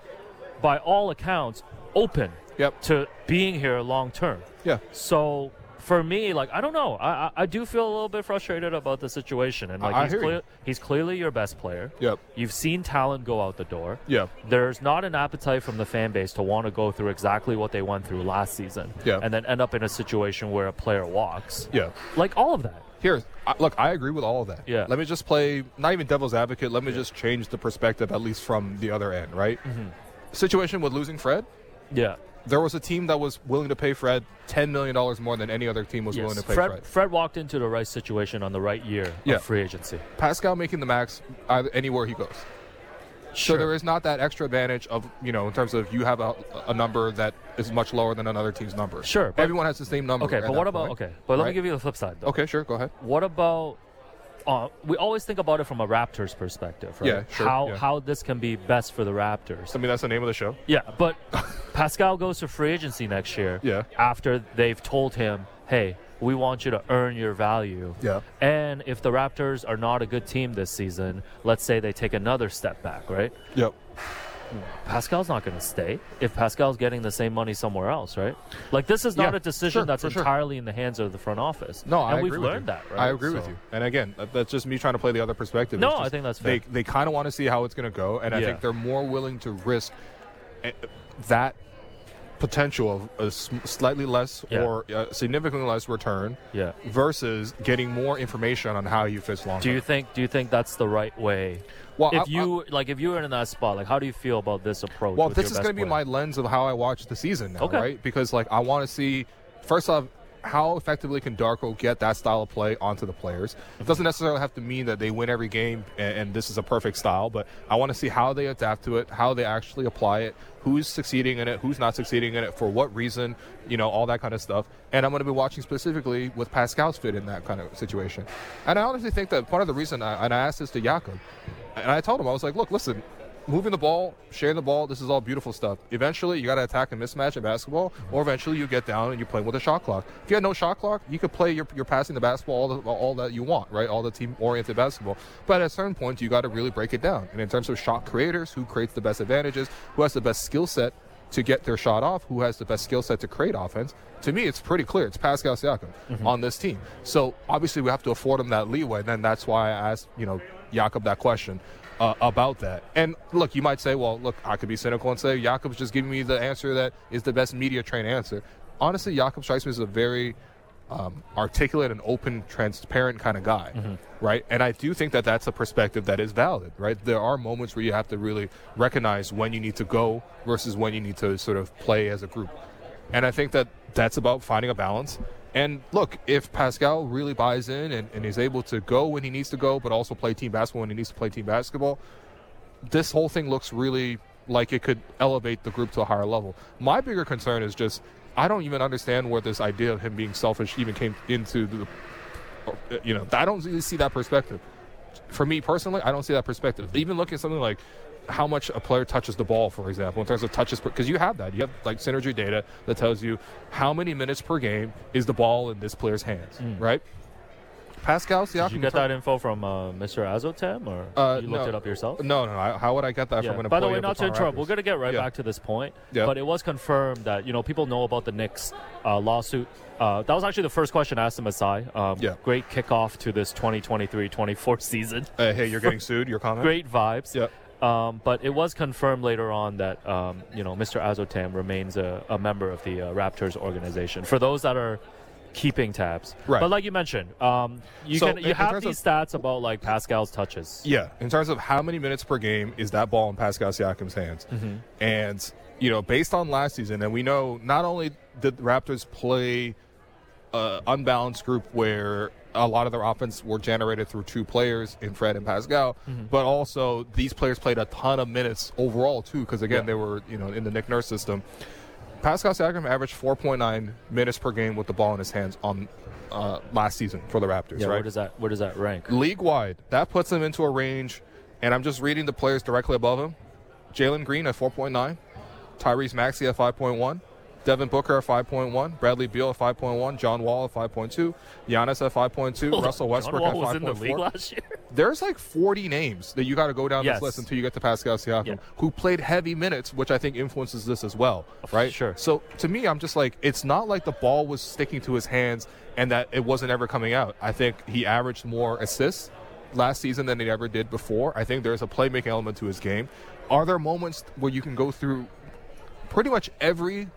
by all accounts, open Yep. to being here long term. yeah. So for me, like I don't know, I, I do feel a little bit frustrated about the situation, and like I- he's hear you. he's clearly your best player. Yep. You've seen talent go out the door. Yeah. There's not an appetite from the fan base to want to go through exactly what they went through last season. Yeah. And then end up in a situation where a player walks. Yeah. Like all of that. Here, I, look, I agree with all of that. Yeah. Let me just play, not even devil's advocate. Let me just change the perspective, at least from the other end, right? Mm-hmm. Situation with losing Fred. Yeah. There was a team that was willing to pay Fred ten million dollars more than any other team was willing to pay Fred, Fred. Fred walked into the right situation on the right year Yeah. of free agency. Pascal making the max either, anywhere he goes. Sure. So there is not that extra advantage of you know in terms of you have a, a number that is much lower than another team's number. Sure, everyone has the same number. Okay, but what about point, okay? But let me give you the flip side though. Okay, sure, go ahead. What about? Uh, we always think about it from a Raptors perspective, right? Yeah, sure, How yeah. how this can be best for the Raptors. I mean that's the name of the show. Yeah, but Pascal goes to free agency next year. Yeah. After they've told him, "Hey, we want you to earn your value." Yeah. And if the Raptors are not a good team this season, let's say they take another step back, right? Yep. Pascal's not going to stay if Pascal's getting the same money somewhere else, right? Like this is not Yeah, a decision sure, that's for sure. entirely in the hands of the front office. No, and I we've agree with learned that, right? I agree with you. And again, that's just me trying to play the other perspective. No, It's I think that's fair. They they kind of want to see how it's going to go, and I Yeah. think they're more willing to risk eh, that potential of a slightly less Yeah. or significantly less return Yeah. versus getting more information on how you fit long. Do you think? Do you think that's the right way? Well, if I- you like, if you were in that spot, like, how do you feel about this approach? Well, this is going to be my lens of how I watch the season now, Okay. right? Because like I want to see first off, how effectively can Darko get that style of play onto the players? It doesn't necessarily have to mean that they win every game and, and this is a perfect style, but I want to see how they adapt to it, how they actually apply it, who's succeeding in it, who's not succeeding in it, for what reason, you know, all that kind of stuff. And I'm going to be watching specifically with Pascal's fit in that kind of situation. And I honestly think that part of the reason, I, and I asked this to Jakob, and I told him, I was like, look, listen, moving the ball, sharing the ball, this is all beautiful stuff. Eventually, you got to attack and mismatch in basketball, or eventually you get down and you play with a shot clock. If you had no shot clock, you could play, you're, you're passing the basketball all, the, all that you want, right? All the team oriented basketball. But at a certain point, you got to really break it down. And in terms of shot creators, who creates the best advantages, who has the best skill set to get their shot off, who has the best skill set to create offense, to me, it's pretty clear. It's Pascal Siakam Mm-hmm. on this team. So obviously, we have to afford him that leeway. Then that's why I asked, you know, Jakob that question uh, about that. And look, you might say, well, look, I could be cynical and say Jakob's just giving me the answer that is the best media trained answer. Honestly, Jakob strikes me as a very um, articulate and open, transparent kind of guy, right? And I do think that that's a perspective that is valid, right? There are moments where you have to really recognize when you need to go versus when you need to sort of play as a group. And I think that that's about finding a balance. And look, if Pascal really buys in and, and is able to go when he needs to go, but also play team basketball when he needs to play team basketball, this whole thing looks really like it could elevate the group to a higher level. My bigger concern is just I don't even understand where this idea of him being selfish even came into the. You know, I don't really see that perspective. For me personally, I don't see that perspective. Even looking at something like how much a player touches the ball, for example, in terms of touches, because you have that. You have like synergy data that tells you how many minutes per game is the ball in this player's hands, right? Pascal Siakam. Mm. Did you get that info from uh, Mr. Azotam, or Uh, you looked no. it up yourself? No, no. I, how would I get that Yeah. from an By the employee way, not to Toronto interrupt, Raptors? we're going to get right Yeah. back to this point. Yeah. But it was confirmed that you know people know about the Knicks uh, lawsuit. Uh, that was actually the first question I asked him Masai. Um, Yeah. Great kickoff to this 2023-24 season. Uh, hey, you're getting sued. Your comment. Great vibes. Yeah. Um, but it was confirmed later on that um, you know Mr. Azotam remains a, a member of the uh, Raptors organization. For those that are keeping tabs, Right. But like you mentioned, um, you So, can you in have these of- stats about like Pascal's touches. Yeah, in terms of how many minutes per game is that ball in Pascal Siakam's hands, Mm-hmm. and you know, based on last season, and we know not only did the Raptors play an unbalanced group where a lot of their offense were generated through two players in Fred and Pascal, Mm-hmm. but also these players played a ton of minutes overall too, because again, they were you know in the Nick Nurse system. Pascal Siakam averaged 4.9 minutes per game with the ball in his hands on uh, last season for the Raptors. Yeah, right? where does that where does that rank? league wide. That puts him into a range, and I'm just reading the players directly above him. Jalen Green at 4.9, Tyrese Maxey at 5.1, Devin Booker at 5.1, Bradley Beal at 5.1, John Wall at 5.2, Giannis at 5.2, Russell Westbrook at Wall was in the league 5.4. last year. There's like 40 names that you got to go down Yes. this list until you get to Pascal Siakam, Yeah. who played heavy minutes, which I think influences this as well, right? Sure. So to me, I'm just like, it's not like the ball was sticking to his hands and that it wasn't ever coming out. I think he averaged more assists last season than he ever did before. I think there's a playmaking element to his game. Are there moments where you can go through pretty much every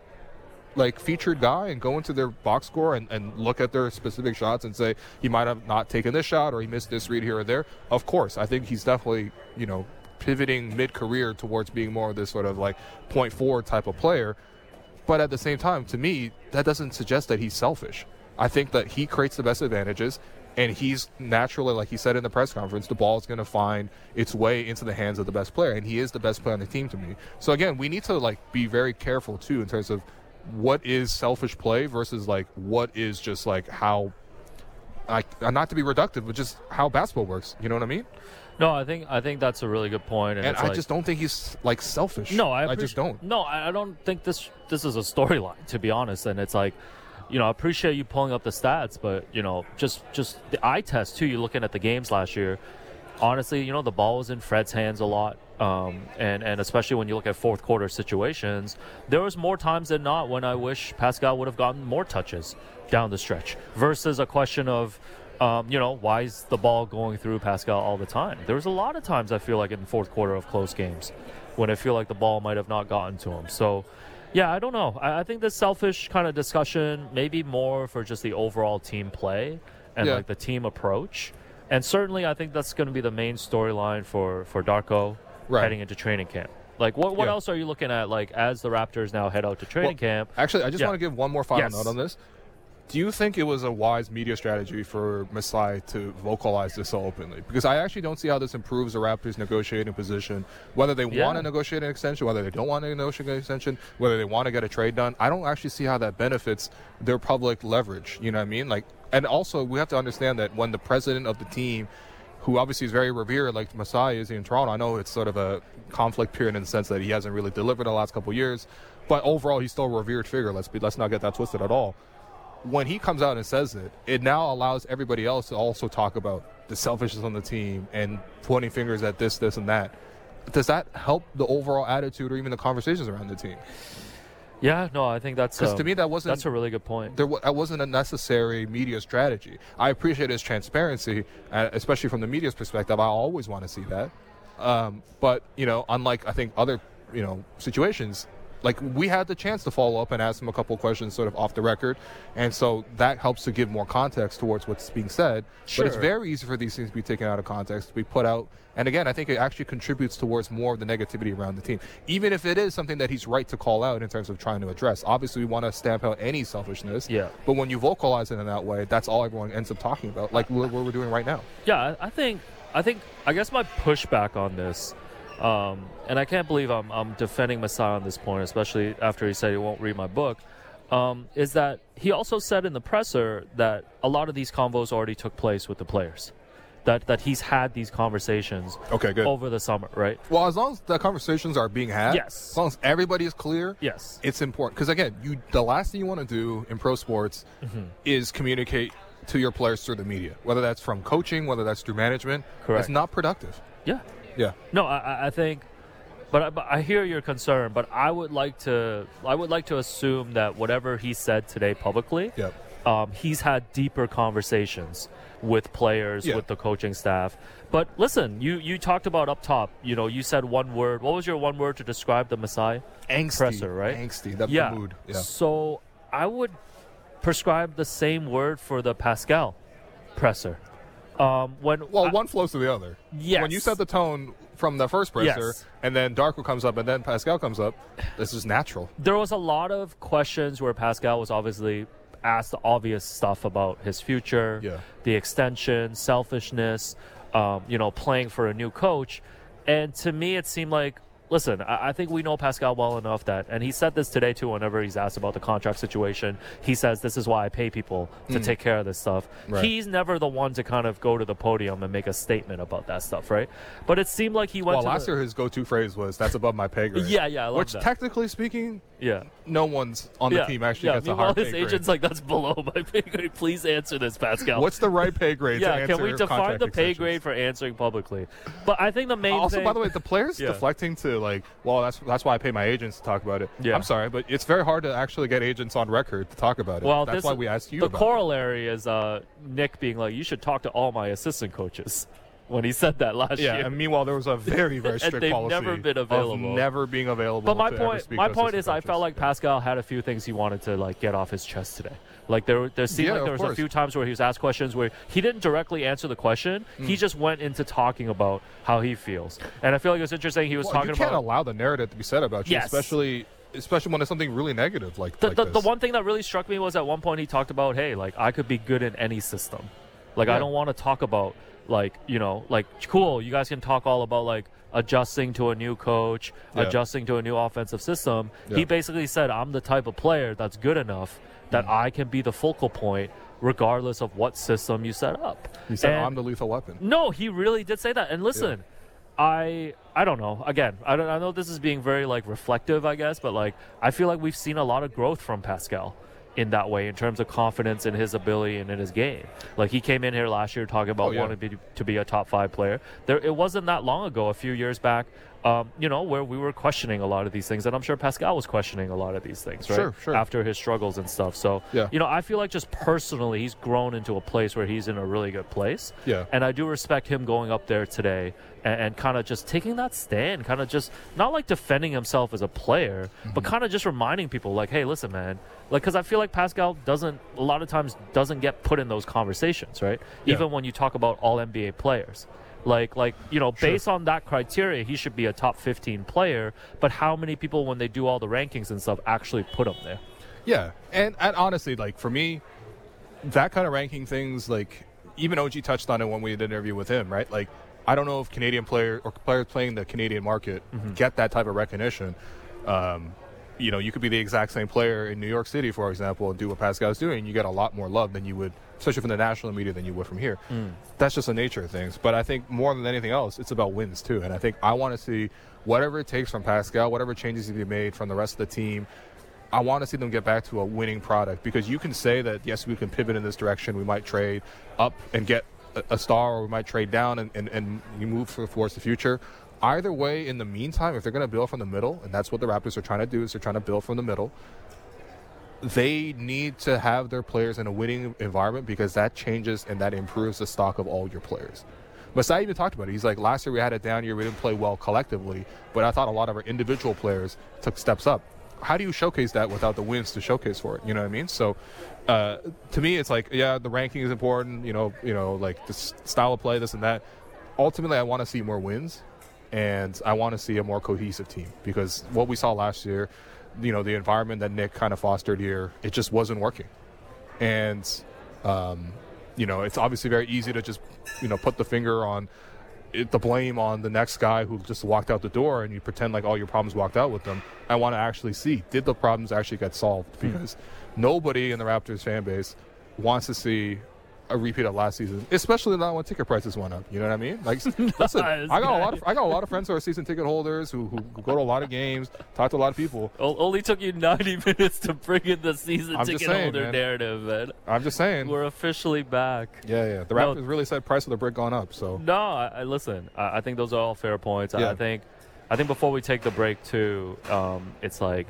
like featured guy and go into their box score and, and look at their specific shots and say he might have not taken this shot or he missed this read here or there. Of course, I think he's definitely you know pivoting mid career towards being more of this sort of like four type of player. But at the same time, to me, that doesn't suggest that he's selfish. I think that he creates the best advantages, and he's naturally, like he said in the press conference, the ball is going to find its way into the hands of the best player, and he is the best player on the team to me. So again, we need to like be very careful too in terms of what is selfish play versus like what is just like how, like uh, not to be reductive, but just how basketball works. You know what I mean? No, I think I think that's a really good point, and, And I like- just don't think he's like selfish. No, I, I just don't. No, I I don't think this this is a storyline to be honest. And it's like, you know, I appreciate you pulling up the stats, but you know, just just the eye test too. You're looking at the games last year. Honestly, you know, the ball was in Fred's hands a lot, um, and and especially when you look at fourth quarter situations, there was more times than not when I wish Pascal would have gotten more touches down the stretch versus a question of. Um, you know, why is the ball going through Pascal all the time? There was a lot of times I feel like in the fourth quarter of close games when I feel like the ball might have not gotten to him. So, yeah, I don't know. I, I think this selfish kind of discussion maybe more for just the overall team play and Yeah. like the team approach. And certainly, I think that's going to be the main storyline for for Darko Right. heading into training camp. Like, what what Yeah. else are you looking at? Like, as the Raptors now head out to training Well, camp? Actually, I just Yeah. want to give one more final Yes. note on this. Do you think it was a wise media strategy for Masai to vocalize this so openly? Because I actually don't see how this improves the Raptors' negotiating position. Whether they Yeah. want to negotiate an extension, whether they don't want to negotiate an extension, whether they want to get a trade done, I don't actually see how that benefits their public leverage. You know what I mean? Like, and also we have to understand that when the president of the team who obviously is very revered, like Masai is in Toronto. I know it's sort of a conflict period in the sense that he hasn't really delivered the last couple years, but overall he's still a revered figure. Let's be, let's not get that twisted at all. When he comes out and says it, it now allows everybody else to also talk about the selfishness on the team and pointing fingers at this, this, and that. Does that help the overall attitude or even the conversations around the team? Yeah, no, I think that's 'Cause because to me that wasn't- that's a really good point. there that wasn't a necessary media strategy. I appreciate his transparency, uh, especially from the media's perspective. I always want to see that. Um, but you know, unlike I think other you know situations, like we had the chance to follow up and ask him a couple questions, sort of off the record, and so that helps to give more context towards what's being said. Sure. But it's very easy for these things to be taken out of context, to be put out. And again, I think it actually contributes towards more of the negativity around the team, even if it is something that he's right to call out in terms of trying to address. Obviously, we want to stamp out any selfishness. Yeah. But when you vocalize it in that way, that's all everyone ends up talking about, like what we're doing right now. Yeah, I I think I think I guess my pushback on this, um, and I can't believe I'm I'm defending Masai on this point, especially after he said he won't read my book, um, is that he also said in the presser that a lot of these convos already took place with the players, that that he's had these conversations Okay, good. over the summer, right? Well, as long as the conversations are being had, Yes. as long as everybody is clear, Yes. it's important. Because again, you the last thing you want to do in pro sports Mm-hmm. is communicate to your players through the media, whether that's from coaching, whether that's through management. Correct. It's not productive. Yeah. Yeah. No, I- I, I think, but I, but I hear your concern. But I would like to, I would like to assume that whatever he said today publicly, Yep. um, he's had deeper conversations with players, Yeah. with the coaching staff. But listen, you you talked about up top. You know, you said one word. What was your one word to describe the Masai? Angsty, Presser, right? Angsty. That's yeah. the mood. Yeah. So I would prescribe the same word for the Pascal presser. Um, when Well, I- one flows to the other. Yes. When you set the tone from the first presser, Yes. and then Darko comes up, and then Pascal comes up, this is natural. there was a lot of questions where Pascal was obviously asked the obvious stuff about his future, Yeah. the extension, selfishness, um, you know, playing for a new coach. And to me, it seemed like, listen, I, I think we know Pascal well enough that, and he said this today too, whenever he's asked about the contract situation. He says, This is why I pay people to take care of this stuff. Mm. Right. He's never the one to kind of go to the podium and make a statement about that stuff, right? But it seemed like he went Well, last the- year his go-to phrase was "That's above my pay grade." Yeah, yeah, I love Which, that. technically speaking, Yeah. No one's on the yeah, team actually yeah. gets a Meanwhile, higher pay his grade. agent's like, "That's below my pay grade. Please answer this, Pascal." What's the right pay grade? to yeah? answer Can we define the pay extensions? grade for answering publicly? But I think the main Also, thing. by the way, the players Yeah. deflecting to like, well, that's that's why I pay my agents to talk about it. Yeah. I'm sorry, but it's very hard to actually get agents on record to talk about it. well, that's this, why we asked you The corollary is uh, Nick being like, "You should talk to all my assistant coaches." When he said that last it. Yeah, year, and meanwhile, there was a very very strict they've policy never been of available. never being available. But my point, my point is, I felt like Pascal had a few things he wanted to like get off his chest today. Like there, there seemed Yeah, like there was a few times where he was asked questions where he didn't directly answer the question. Hmm. He just went into talking about how he feels, and I feel like it's interesting. He was Well, talking you can't about allow the narrative to be said about you, Yes. especially especially when it's something really negative like, the, like the, the one thing that really struck me was at one point he talked about, hey, like I could be good in any system. Like I don't want to talk about like you know like cool. You guys can talk all about like adjusting to a new coach, Yeah. adjusting to a new offensive system. Yeah. He basically said, I'm the type of player that's good enough that mm. I can be the focal point regardless of what system you set up. He said, And- "I'm the lethal weapon." no, he really did say that. And listen, I I don't know. Again, I don't I know this is being very like reflective, I guess, but like I feel like we've seen a lot of growth from Pascal in that way in terms of confidence in his ability and in his game. Like he came in here last year talking about Oh, yeah. wanting to be, to be a top 5 player. There it wasn't that long ago, a few years back, um, you know, where we were questioning a lot of these things and I'm sure Pascal was questioning a lot of these things, right? Sure, sure. After his struggles and stuff. So, Yeah. you know, I feel like just personally he's grown into a place where he's in a really good place. Yeah. And I do respect him going up there today and, and kind of just taking that stand, kind of just not like defending himself as a player, but Mm-hmm. kind of just reminding people, like, hey, listen, man. Like, because I feel like Pascal doesn't, a lot of times, doesn't get put in those conversations, right? Yeah. Even when you talk about all NBA players. Like, like you know, based on that criteria, he should be a top 15 player. But how many people, when they do all the rankings and stuff, actually put him there? Yeah, and and honestly, like for me, that kind of ranking things, like even OG touched on it when we did an interview with him, right? Like, I don't know if Canadian player or players playing the Canadian market get that type of recognition. Um, you know, you could be the exact same player in New York City, for example, and do what Pascal's doing. You get a lot more love than you would, especially from the national media, than you would from here. Hmm. That's just the nature of things. But I think more than anything else, it's about wins too. And I think I want to see whatever it takes from Pascal, whatever changes need to be made from the rest of the team. I want to see them get back to a winning product because you can say that yes, we can pivot in this direction. We might trade up and get a, star, or we might trade down and, and, and you move for, towards the future. Either way, in the meantime, if they're going to build from the middle, and that's what the Raptors are trying to do, is they're trying to build from the middle. They need to have their players in a winning environment because that changes and that improves the stock of all your players. Masai even talked about it. He's like, last year we had a down year, we didn't play well collectively, but I thought a lot of our individual players took steps up. How do you showcase that without the wins to showcase for it? You know what I mean? So, uh, to me, it's like, yeah, the ranking is important. You know, you know, like the style of play, this and that. Ultimately, I want to see more wins, and I want to see a more cohesive team because what we saw last year, you know, the environment that Nick kind of fostered here, it just wasn't working, and um, you know, it's obviously very easy to just, you know, put the finger on it, the blame on the next guy who just walked out the door and you pretend like all your problems walked out with them. I want to actually see did the problems actually get solved? Because nobody in the Raptors fan base wants to see a repeat of last season, especially not when ticket prices went up. You know what I mean? Like, listen, I got a lot of I got a lot of friends who are season ticket holders who, who go to a lot of games, talk to a lot of people. O- only took you 90 minutes to bring in the season I'm ticket saying, holder man. narrative, man. I'm just saying. We're officially back. yeah, yeah. The No. Raptors really said price of the brick gone up. So No, I, I listen. I, I think those are all fair points. I, Yeah. I think, I think before we take the break too, um, it's like,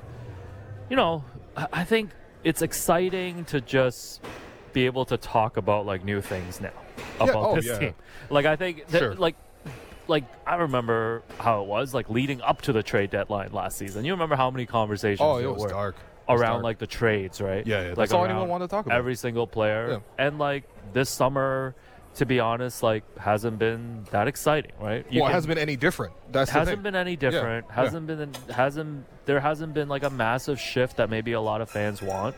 you know, I, I think it's exciting to just be able to talk about like new things now about oh, this yeah. team. Like I think that, Sure. like. Like I remember how it was like leading up to the trade deadline last season. You remember how many conversations oh, it was were dark. It was around dark. like the trades, right? Yeah, yeah, Like that's all anyone wanted to talk about. Every single player, Yeah. and like this summer, to be honest, like hasn't been that exciting, right? You well, it hasn't been any different. That's hasn't been any different. yeah. Hasn't been hasn't there hasn't been like a massive shift that maybe a lot of fans want.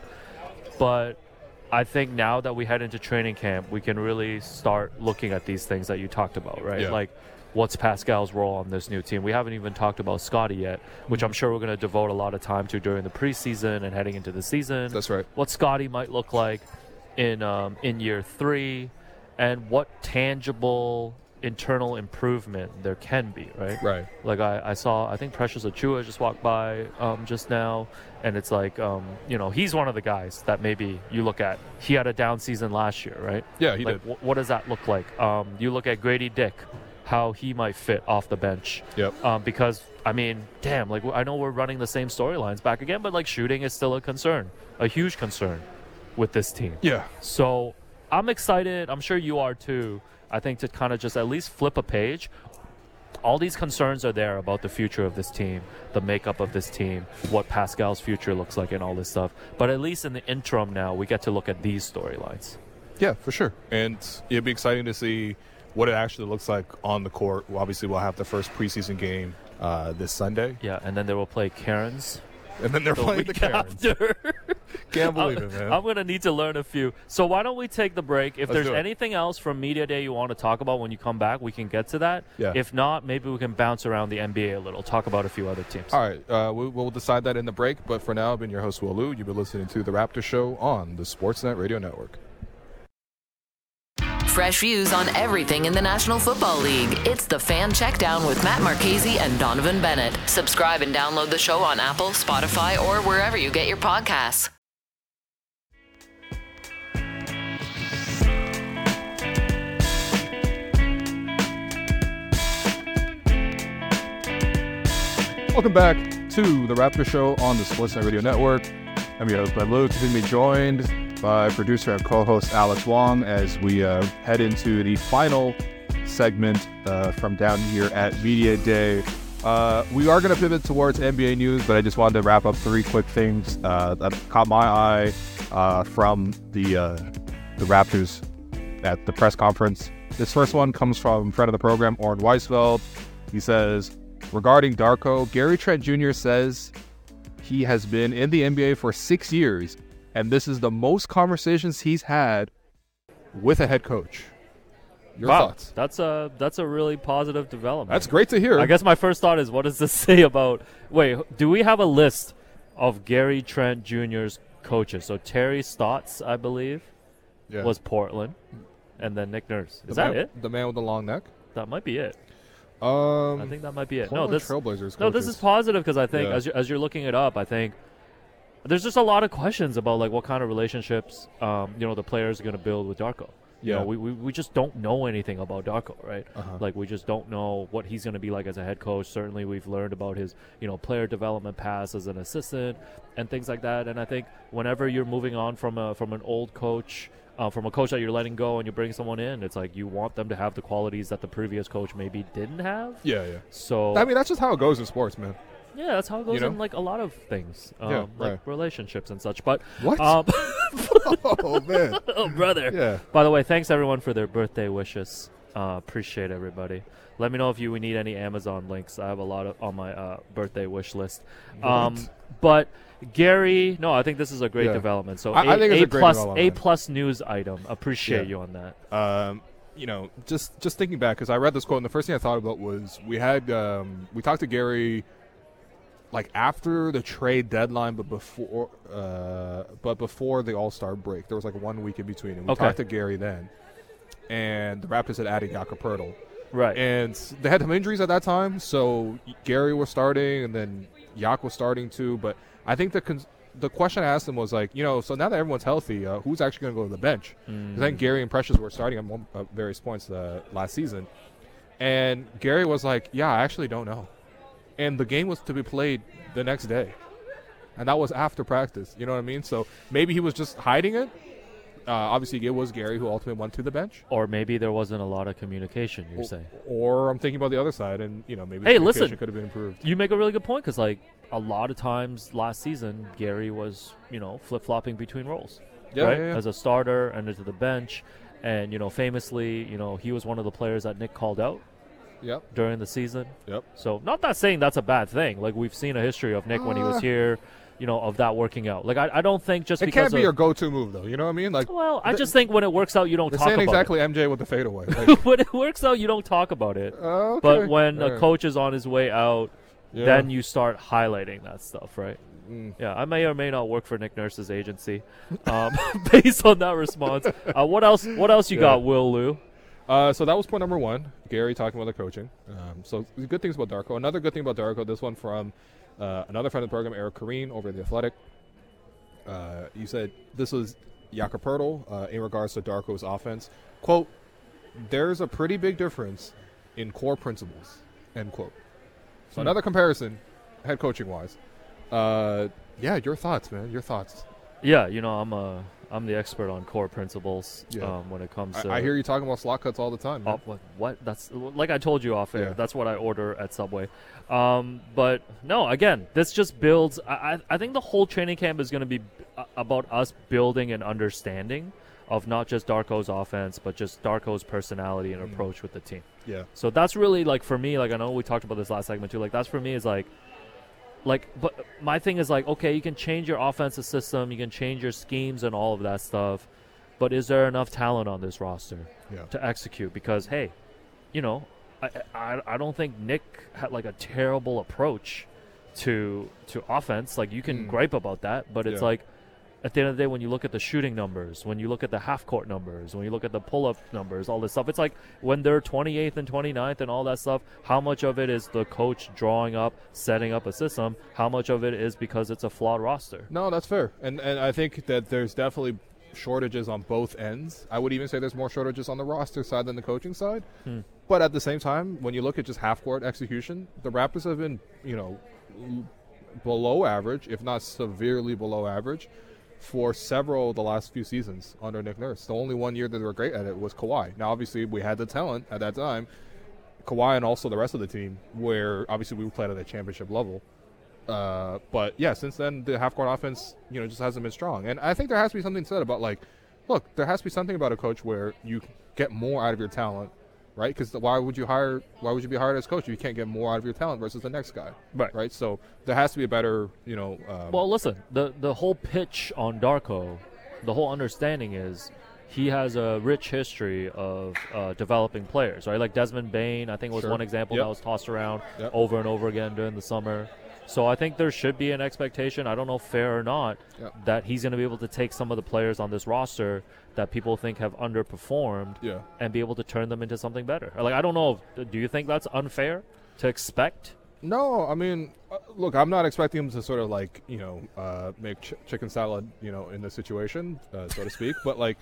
But I think now that we head into training camp, we can really start looking at these things that you talked about, right? Yeah. Like what's Pascal's role on this new team? We haven't even talked about Scotty yet, which I'm sure we're going to devote a lot of time to during the preseason and heading into the season That's right. what Scotty might look like in um, in year three, and what tangible internal improvement there can be, right? Right. Like I, I saw, I think Precious Achiuwa just walked by um, just now, and it's like, um, you know, he's one of the guys that maybe you look at. He had a down season last year, right? Yeah, he like, did. wh- what does that look like? Um, you look at Gradey Dick, how he might fit off the bench. Yep. Um, because I mean, damn, like I know we're running the same storylines back again, but like shooting is still a concern, a huge concern with this team. Yeah. So I'm excited. I'm sure you are too. I think to kind of just at least flip a page. All these concerns are there about the future of this team, the makeup of this team, what Pascal's future looks like, and all this stuff. But at least in the interim now, we get to look at these storylines. Yeah, for sure. And it'd be exciting to see what it actually looks like on the court. Well, obviously, we'll have the first preseason game uh, this Sunday, Yeah, and then they will play Karen's and then they're the playing the Karens. Can't believe I'm, it, man. I'm gonna need to learn a few. So why don't we take the break? If Let's there's anything else from media day you want to talk about when you come back, we can get to that. Yeah. If not, maybe we can bounce around the NBA a little, talk about a few other teams. All right, uh, we, we'll decide that in the break. But for now, I've been your host, Will Lou. You've been listening to The Raptor Show on the Sportsnet Radio Network. Fresh views on everything in the National Football League. It's the Fan Checkdown with Matt Marchese and Donnovan Bennett. Subscribe and download the show on Apple, Spotify, or wherever you get your podcasts. Welcome back to The Raptor Show on the Sportsnet Radio Network. I'm your host, Ben Lou. To be joined by producer and co-host Alex Wong as we uh, head into the final segment uh, from down here at Media Day. Uh, we are going to pivot towards NBA news, but I just wanted to wrap up three quick things uh, that caught my eye uh, from the uh, the Raptors at the press conference. This first one comes from friend of the program, Oren Weisfeld. He says, regarding Darko, Gary Trent Jr. says he has been in the NBA for six years and this is the most conversations he's had with a head coach. Your wow, thoughts? that's a that's a really positive development. That's great to hear. I guess my first thought is, what does this say about? Wait, do we have a list of Gary Trent Jr.'s coaches? So Terry Stotts, I believe, Yeah. was Portland, and then Nick Nurse. the Is that man, it? The man with the long neck. That might be it. Um, I think that might be it. No, this Trailblazers. no, this is positive because I think Yeah. as you're, as you're looking it up, I think there's just a lot of questions about like what kind of relationships um, you know the players are going to build with Darko. You Yeah. know, we, we, we just don't know anything about Darko, right? Uh-huh. Like we just don't know what he's going to be like as a head coach. Certainly, we've learned about his you know player development pass as an assistant and things like that. And I think whenever you're moving on from a from an old coach. Uh, from a coach that you're letting go and you bring someone in, it's like you want them to have the qualities that the previous coach maybe didn't have. Yeah, yeah. So I mean, that's just how it goes in sports, man. Yeah, that's how it goes know? in like a lot of things, um, Yeah, like right. relationships and such. But What? Um, oh man. oh, brother. Yeah. By the way, thanks everyone for their birthday wishes. Uh, appreciate everybody. Let me know if you need any Amazon links. I have a lot of on my uh, birthday wish list. Um, but Gary, no, I think this is a great Yeah. development. So I- a, I think it's a a great plus a plus news item. Appreciate Yeah. you on that. um, you know, just just thinking back because I read this quote and the first thing I thought about was we had um, we talked to Gary like after the trade deadline, but before uh, but before the All Star break. There was like one week in between, and we Okay. talked to Gary then, and the Raptors had added Jakob Poeltl. Right. And they had some injuries at that time, so Gary was starting, and then Yak was starting too. But I think the con- the question I asked him was like, you know, so now that everyone's healthy, uh, who's actually going to go to the bench? 'Cause I think Gary and Precious were starting at one, uh, various points uh, last season, and Gary was like, yeah, I actually don't know. And the game was to be played the next day, and that was after practice. You know what I mean? So maybe he was just hiding it. Uh, obviously, it was Gary who ultimately went to the bench. or maybe there wasn't a lot of communication. You're saying. Or I'm thinking about the other side, and you know maybe Hey, listen. communication could have been improved. You make a really good point because, like, a lot of times last season, Gary was, you know, flip flopping between roles, Yeah, right? yeah, yeah. As a starter and into the bench, and you know, famously, you know, he was one of the players that Nick called out Yep. during the season. Yep. So, not that saying that's a bad thing. Like, we've seen a history of Nick when he was Uh. here, you know, of that working out. Like, I, I don't think just because It because can't be of, your go-to move, though. You know what I mean? Like, well, I the- just think when it works out, you don't talk about exactly MJ with the fadeaway. Like, it. when it works out, you don't talk about it. uh, okay. But when a Alright. coach is on his way out, Yeah. then you start highlighting that stuff, right? Mm. Yeah, I may or may not work for Nick Nurse's agency, um, based on that response. Uh, what else? What else you Yeah. got, Will Lou? Uh, so that was point number one. Gary talking about the coaching. Um, so good things about Darko. Another good thing about Darko. This one from uh, another friend of the program, Eric Koreen, over at the Athletic. Uh, you said this was Jakob Poeltl uh, in regards to Darko's offense. Quote: There's a pretty big difference in core principles. End quote. So Hmm. another comparison, head coaching wise. Uh, yeah, your thoughts, man. Your thoughts. Yeah, you know, I'm a I'm the expert on core principles Yeah. um, when it comes to. I, I hear you talking about slot cuts all the time. Oh, what, what? That's like I told you off air. Yeah. That's what I order at Subway. Um, but no, again, this just builds. I, I, I think the whole training camp is going to be uh, about us building an understanding of not just Darko's offense, but just Darko's personality and Mm. approach with the team. Yeah. So that's really like for me. Like I know we talked about this last segment too. Like that's for me is like, like. But my thing is like, okay, you can change your offensive system, you can change your schemes and all of that stuff, but is there enough talent on this roster Yeah. to execute? Because hey, you know, I I, I don't think Nick had like a terrible approach to to offense. Like you can Mm. gripe about that, but it's Yeah. like. At the end of the day, when you look at the shooting numbers, when you look at the half court numbers, when you look at the pull up numbers, all this stuff, it's like when they're 28th and 29th and all that stuff, how much of it is the coach drawing up, setting up a system? How much of it is because it's a flawed roster? No, that's fair, and and I think that there's definitely shortages on both ends. I would even say there's more shortages on the roster side than the coaching side. Hmm. But at the same time, when you look at just half court execution, the Raptors have been, you know, below average, if not severely below average, for several of the last few seasons under Nick Nurse. The only one year that they were great at it was Kawhi. Now, obviously, we had the talent at that time, Kawhi and also the rest of the team, where obviously we played at a championship level. Uh, but yeah, since then the half court offense, you know, just hasn't been strong. And I think there has to be something said about like, look, there has to be something about a coach where you get more out of your talent right? Because why would you hire? Why would you be hired as coach if you can't get more out of your talent versus the next guy? Right. Right. So there has to be a better, you know. Um, Well, listen, the the whole pitch on Darko, the whole understanding is he has a rich history of uh, developing players, right? Like Desmond Bane, I think was Sure. one example Yep. that was tossed around Yep. over and over again during the summer. So I think there should be an expectation. I don't know fair or not Yep. that he's going to be able to take some of the players on this roster that people think have underperformed yeah. and be able to turn them into something better. Like I don't know. Do you think that's unfair to expect? No, I mean, uh, look, I'm not expecting him to sort of like you know uh, make ch- chicken salad, you know, in this situation, uh, so to speak. but like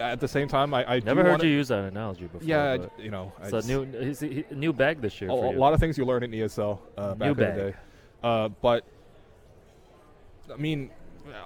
at the same time, I, I do Never heard you use that analogy before. Yeah, I- you know, it's a it's- new he's, he, new bag this year. a, a lot of things you learn in ESL uh, back New in bag. the day. Uh, but I mean,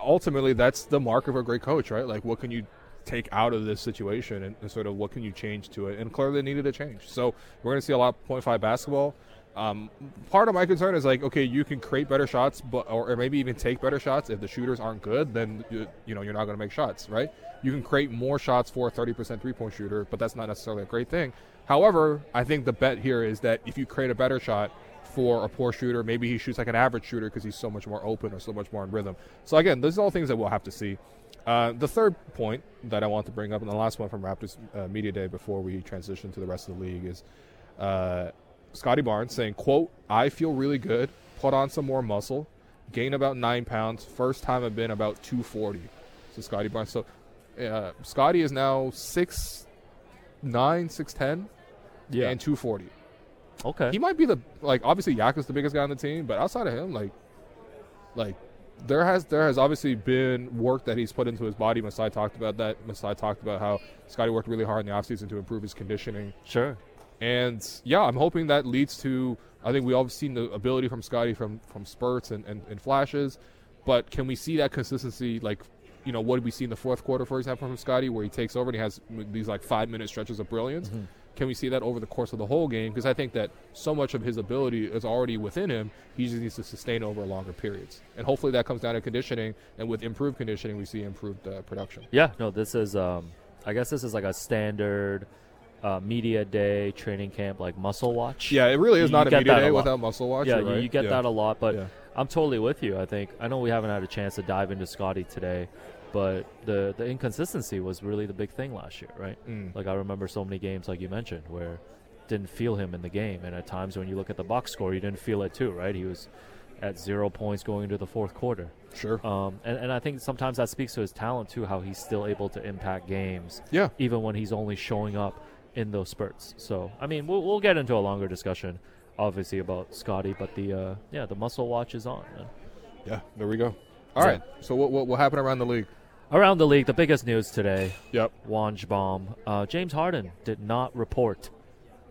ultimately, that's the mark of a great coach, right? Like, what can you take out of this situation, and, and sort of what can you change to it? And clearly, needed a change. So we're going to see a lot of point five basketball. Um, part of my concern is like, okay, you can create better shots, but or, or maybe even take better shots. If the shooters aren't good, then you, you know you're not going to make shots, right? You can create more shots for a 30% three point shooter, but that's not necessarily a great thing. However, I think the bet here is that if you create a better shot for a poor shooter, maybe he shoots like an average shooter because he's so much more open or so much more in rhythm. So again, these are all things that we'll have to see. Uh, the third point that I want to bring up, and the last one from Raptors uh, Media Day before we transition to the rest of the league, is uh, Scotty Barnes saying, "quote I feel really good. Put on some more muscle. Gain about nine pounds. First time I've been about 240." So Scotty Barnes. So uh, Scotty is now six nine, six ten, yeah. and 240. Okay. He might be the like obviously Yak is the biggest guy on the team, but outside of him, like like there has there has obviously been work that he's put into his body. Masai talked about that. Masai talked about how Scotty worked really hard in the offseason to improve his conditioning. sure. And yeah, I'm hoping that leads to. I think we all have seen the ability from Scotty from from spurts and, and, and flashes, but can we see that consistency? Like, you know, what did we see in the fourth quarter, for example, from Scotty, where he takes over and he has these like five minute stretches of brilliance? Mm-hmm. Can we see that over the course of the whole game? Because I think that so much of his ability is already within him. He just needs to sustain over longer periods, and hopefully that comes down to conditioning. And with improved conditioning, we see improved uh, production. Yeah. No. This is. Um, I guess this is like a standard uh, media day training camp, like muscle watch. Yeah, it really is You not a media that a day without muscle watch. Yeah, you, right. you get Yeah. that a lot, but Yeah. I'm totally with you. I think I know we haven't had a chance to dive into Scotty today, but the the inconsistency was really the big thing last year, right? Mm. Like I remember so many games, like you mentioned, where didn't feel him in the game, and at times when you look at the box score, you didn't feel it too, right? He was at zero points going into the fourth quarter. Sure. Um, and, and I think sometimes that speaks to his talent too, how he's still able to impact games, Yeah. even when he's only showing up in those spurts. So, I mean, we'll, we'll get into a longer discussion, obviously, about Scotty, but the uh, yeah, the muscle watch is on. man. Yeah, there we go. All So- right. So what, what what happened around the league? Around the league, the biggest news today: Yep. Woj bomb. Uh, James Harden did not report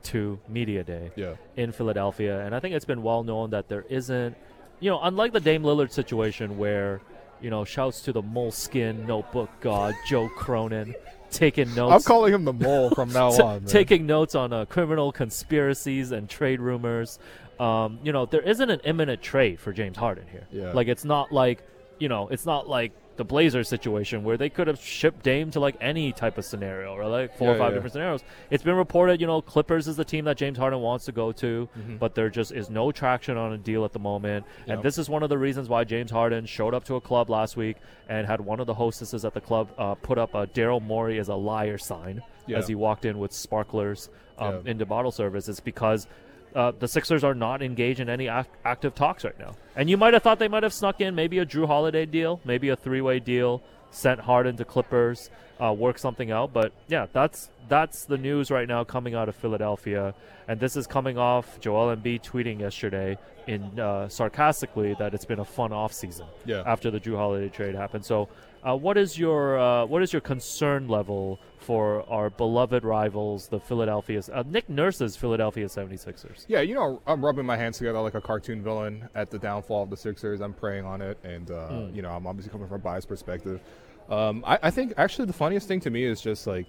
to media day Yeah. in Philadelphia, and I think it's been well known that there isn't, you know, unlike the Dame Lillard situation where, you know, shouts to the moleskin notebook god Joe Cronin, taking notes. I'm calling him the mole from now t- on. man. taking notes on uh, criminal conspiracies and trade rumors. Um, you know, there isn't an imminent trade for James Harden here. Yeah. Like, it's not like, you know, it's not like the Blazers situation where they could have shipped Dame to like any type of scenario or like four Yeah, or five yeah. different scenarios. It's been reported, you know, Clippers is the team that James Harden wants to go to, Mm-hmm. but there just is no traction on a deal at the moment. And this is one of the reasons why James Harden showed up to a club last week and had one of the hostesses at the club uh, put up a Daryl Morey is a liar sign Yeah. as he walked in with sparklers um, into bottle service. It's because uh, the Sixers are not engaged in any ac- active talks right now. And you might have thought they might have snuck in maybe a Jrue Holiday deal, maybe a three-way deal, sent Harden to Clippers, uh, work something out. But yeah, that's that's the news right now coming out of Philadelphia, and this is coming off Joel Embiid tweeting yesterday in uh, sarcastically that it's been a fun off season Yeah. after the Jrue Holiday trade happened. So, uh, what is your uh, what is your concern level for our beloved rivals, the Philadelphia uh, Nick Nurse's Philadelphia 76ers? Yeah, you know, I'm rubbing my hands together like a cartoon villain at the downfall of the Sixers. I'm preying on it, and uh, Hmm. you know, I'm obviously coming from a biased perspective. Um, I, I think actually the funniest thing to me is just like,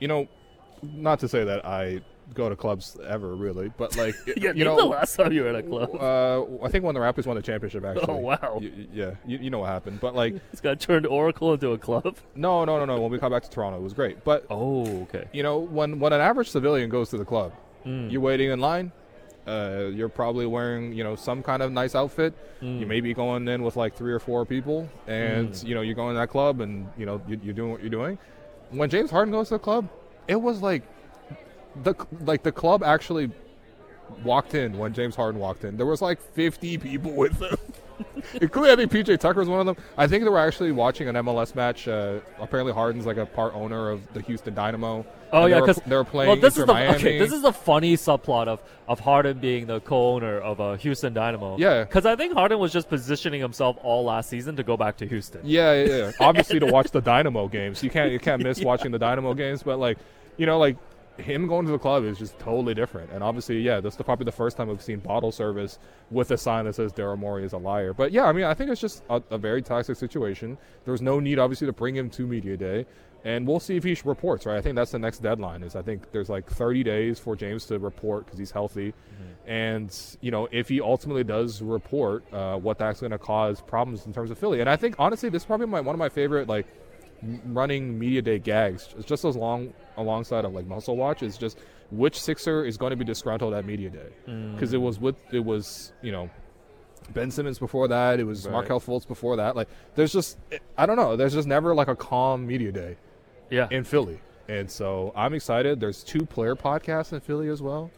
you know, not to say that I go to clubs ever, really. But like, Yeah, you know, the last time you were at a club. uh, I think when the Raptors won the championship, actually. Oh, wow. Y- yeah, you, you know what happened. But like, He's got turned Oracle into a club. no, no, no, no. When we come back to Toronto, it was great. But Oh, okay. you know, when when an average civilian goes to the club, Mm. you're waiting in line. Uh, you're probably wearing, you know, some kind of nice outfit. Mm. You may be going in with like three or four people, and you know, you're going to that club, and you know, you, you're doing what you're doing. When James Harden goes to the club, it was like the like the club actually walked in when James Harden walked in. There was like 50 people with him. Including, I think PJ Tucker was one of them. I think they were actually watching an MLS match. Uh, apparently, Harden's like a part owner of the Houston Dynamo. Oh yeah, because they were playing Well, this Inter is the Miami. okay. This is the funny subplot of of Harden being the co-owner of uh, Houston Dynamo. Yeah. because I think Harden was just positioning himself all last season to go back to Houston. Yeah, yeah, yeah. Obviously, to watch the Dynamo games, you can't you can't miss watching the Dynamo games. But like, you know, like him going to the club is just totally different. And obviously, yeah, this is probably the first time we've seen bottle service with a sign that says Daryl Morey is a liar. But yeah, I mean, I think it's just a, a very toxic situation. There's no need, obviously, to bring him to media day. And we'll see if he reports, right? I think that's the next deadline. Is I think there's like 30 days for James to report because he's healthy, and you know if he ultimately does report, uh, what that's going to cause problems in terms of Philly. And I think honestly, this is probably my, one of my favorite like running media day gags. Just as long alongside of like Muscle Watch is just which Sixer is going to be disgruntled at media day mm. because it was with it was you know Ben Simmons before that. It was Right. Markelle Fultz before that. Like, there's just, I don't know. There's just never like a calm media day Yeah. in Philly, and so I'm excited. There's two player podcasts in Philly as well.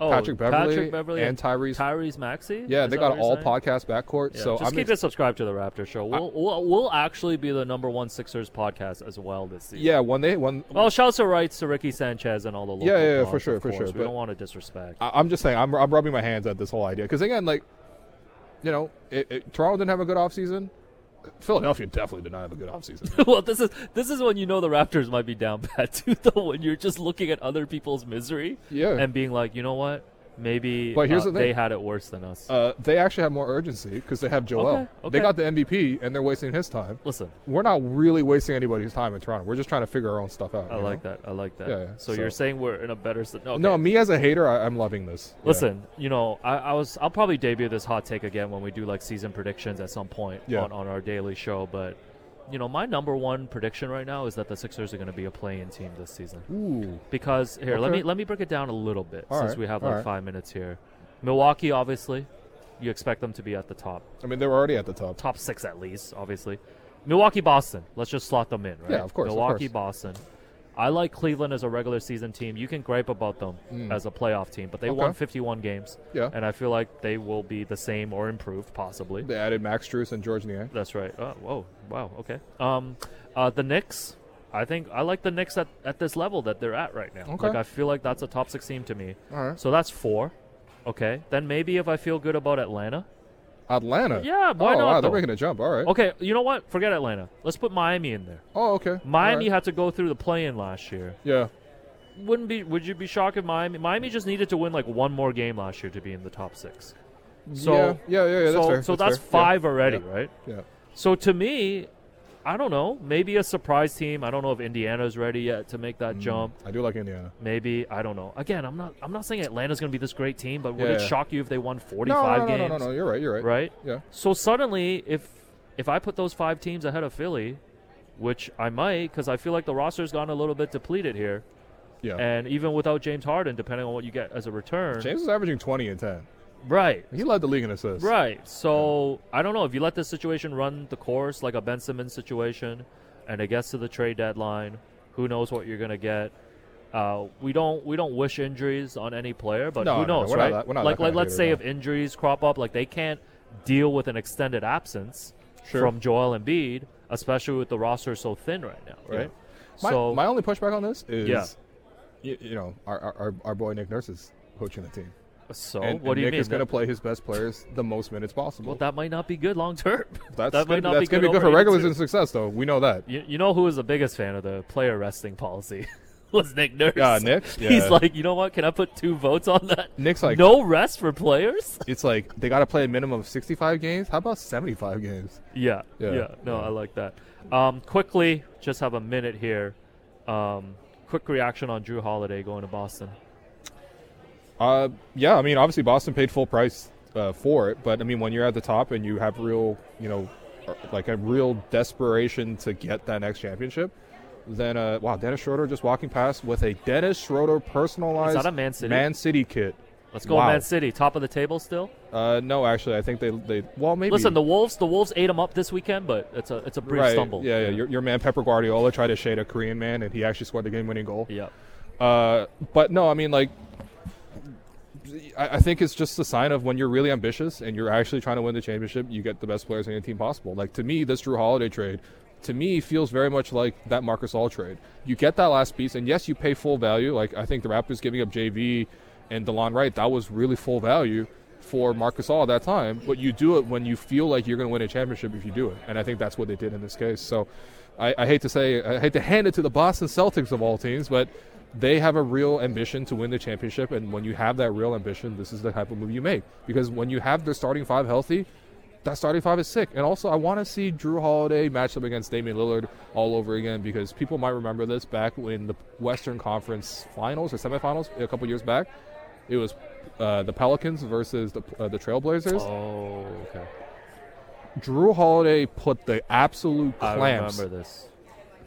Oh, Patrick Beverley, Patrick Beverley and Tyrese. Tyrese Maxey. yeah, Is they got all saying? podcast backcourt. Yeah, so just I'm keep ex- it subscribed to the Raptor Show. We'll, we'll we'll actually be the number one Sixers podcast as well this season. yeah when they when Well, shouts to rights to Ricky Sanchez and all the local Yeah, yeah, yeah, for sure, for sure, We don't want to disrespect. I, I'm just saying I'm I'm rubbing my hands at this whole idea because again like, you know, it, it, Toronto didn't have a good offseason. Philadelphia definitely did not have a good offseason. well, this is this is when you know the Raptors might be down bad too, though. When you're just looking at other people's misery Yeah. and being like, you know what, maybe But here's uh, the thing. they had it worse than us. uh, they actually have more urgency because they have Joel. Okay, They got the MVP and they're wasting his time. Listen, We're not really wasting anybody's time in Toronto. We're just trying to figure our own stuff out. I like know? that. I like that. Yeah, yeah. So, So- you're saying we're in a better. s- Okay. No, me as a hater, I, I'm loving this. Yeah. Listen, you know, I, I was I'll probably debut this hot take again when we do like season predictions at some point Yeah. on, on our daily show. But you know, my number one prediction right now is that the Sixers are going to be a play-in team this season. Ooh. Because here, let me let me break it down a little bit All since right, we have all like right. five minutes here. Milwaukee, obviously, you expect them to be at the top, I mean, they're already at the top. top six at least, obviously. Milwaukee, Boston. Let's just slot them in, right? Yeah, of course, of Milwaukee, course. Boston. I like Cleveland as a regular season team. You can gripe about them as a playoff team, but they Mm. Okay. won 51 games. Yeah. And I feel like they will be the same or improved, possibly. They added Max Strus and Georges Niang. That's right. Oh, whoa, wow, okay. Um, uh, the Knicks. I think I like the Knicks at, at this level that they're at right now. Okay. Like I feel like that's a top six team to me. All right. So that's four. Okay. Then maybe if I feel good about Atlanta. Atlanta. Yeah, why oh, not, wow, they're though? making a jump. All right. Okay, you know what? Forget Atlanta. Let's put Miami in there. Oh, okay. Miami right. had to go through the play-in last year. Yeah. Wouldn't be? Would you be shocked if Miami? Miami just needed to win like one more game last year to be in the top six. So yeah, yeah, yeah, yeah. That's so fair. so that's that's, fair. Yeah. five already, Yeah. right? Yeah. So to me, I don't know. Maybe a surprise team. I don't know if Indiana's ready yet to make that Mm. jump. I do like Indiana. Maybe I don't know. Again, I'm not. I'm not saying Atlanta's going to be this great team, but would Yeah. it shock you if they won No, 45 no, no, games? no, no, no. You're right. You're right. Right. Yeah. So suddenly, if if I put those five teams ahead of Philly, which I might, because I feel like the roster's gone a little bit depleted here, Yeah. and even without James Harden, depending on what you get as a return, James is averaging 20 and 10. Right, He led the league in assists. right. So I don't know if you let this situation run the course like a Ben Simmons situation, and it gets to the trade deadline, who knows what you're gonna get. Uh, we don't we don't wish injuries on any player, but No, who no, no, knows, we're not right? that- we're not like that like let's say if injuries crop up, like they can't deal with an extended absence Sure. from Joel Embiid, especially with the roster so thin right now, Yeah. right? My, so my only pushback on this is, Yeah. you, you know, our, our- our boy Nick Nurse is coaching the team. So and, what and do you Nick mean? is going to play his best players the most minutes possible. well, that might not be good long term. that's that might not that's be gonna good be good for regulars and success, though. We know that. You, you know who was the biggest fan of the player resting policy? was Nick Nurse. Yeah, Nick? He's like, you know what? Can I put two votes on that? Nick's like, no rest for players. it's like they got to play a minimum of 65 games. How about 75 games? Yeah, yeah, Yeah, No, yeah. I like that. Um, quickly, just have a minute here. Um, quick reaction on Jrue Holiday going to Boston. Uh, yeah, I mean, obviously Boston paid full price uh, for it, but I mean, when you're at the top and you have real, you know, uh, like a real desperation to get that next championship, then uh, wow, Dennis Schroeder just walking past with a Dennis Schroeder personalized Is that a Man City? Man City kit. Let's go, Wow. Man City, top of the table still. Uh, no, actually, I think they they well maybe. Listen, the Wolves, the Wolves ate them up this weekend, but it's a it's a brief right, stumble. Yeah, yeah. Your, your man Pepper Guardiola tried to shade a Korean man, and he actually scored the game-winning goal. yeah. Uh, but no, I mean like, I, think it's just a sign of when you're really ambitious and you're actually trying to win the championship, you get the best players in your team possible. Like to me, this Jrue Holiday trade, to me, feels very much like that Marc Gasol trade. You get that last piece, and yes, you pay full value. Like I think the Raptors giving up JV and Delon Wright, that was really full value for Marc Gasol at that time. But you do it when you feel like you're going to win a championship if you do it, and I think that's what they did in this case. So. I, I hate to say, I hate to hand it to the Boston Celtics of all teams, but they have a real ambition to win the championship. And when you have that real ambition, this is the type of move you make. Because when you have the starting five healthy, that starting five is sick. And also, I want to see Jrue Holiday match up against Damian Lillard all over again because people might remember this back in the Western Conference Finals or semifinals a couple years back. It was uh, the Pelicans versus the, uh, the Trailblazers. Oh, okay. Jrue Holiday put the absolute clamps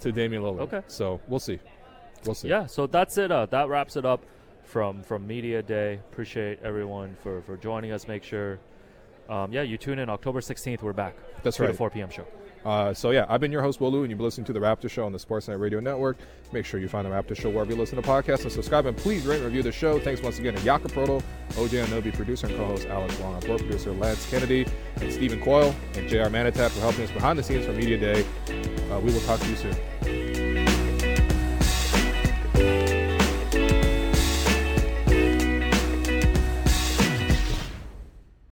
to Damian Lillard. Okay. So we'll see. We'll see. Yeah, so that's it. Uh, that wraps it up from from media day. Appreciate everyone for for joining us. Make sure, um, yeah, you tune in October sixteenth. We're back. That's 2 to right. four p.m. show. Uh, so yeah, I've been your host Will Lou, and you've been listening to the Raptor Show on the Sportsnet Radio Network. Make sure you find the Raptor Show wherever you listen to podcasts and subscribe. And please rate and review the show. Thanks once again to Jakob Poeltl, OG Anunoby, producer and co-host Alex Wong, our board producer Lance Kennedy, and Stephen Coyle, and JR Manitat for helping us behind the scenes for Media Day. Uh, we will talk to you soon.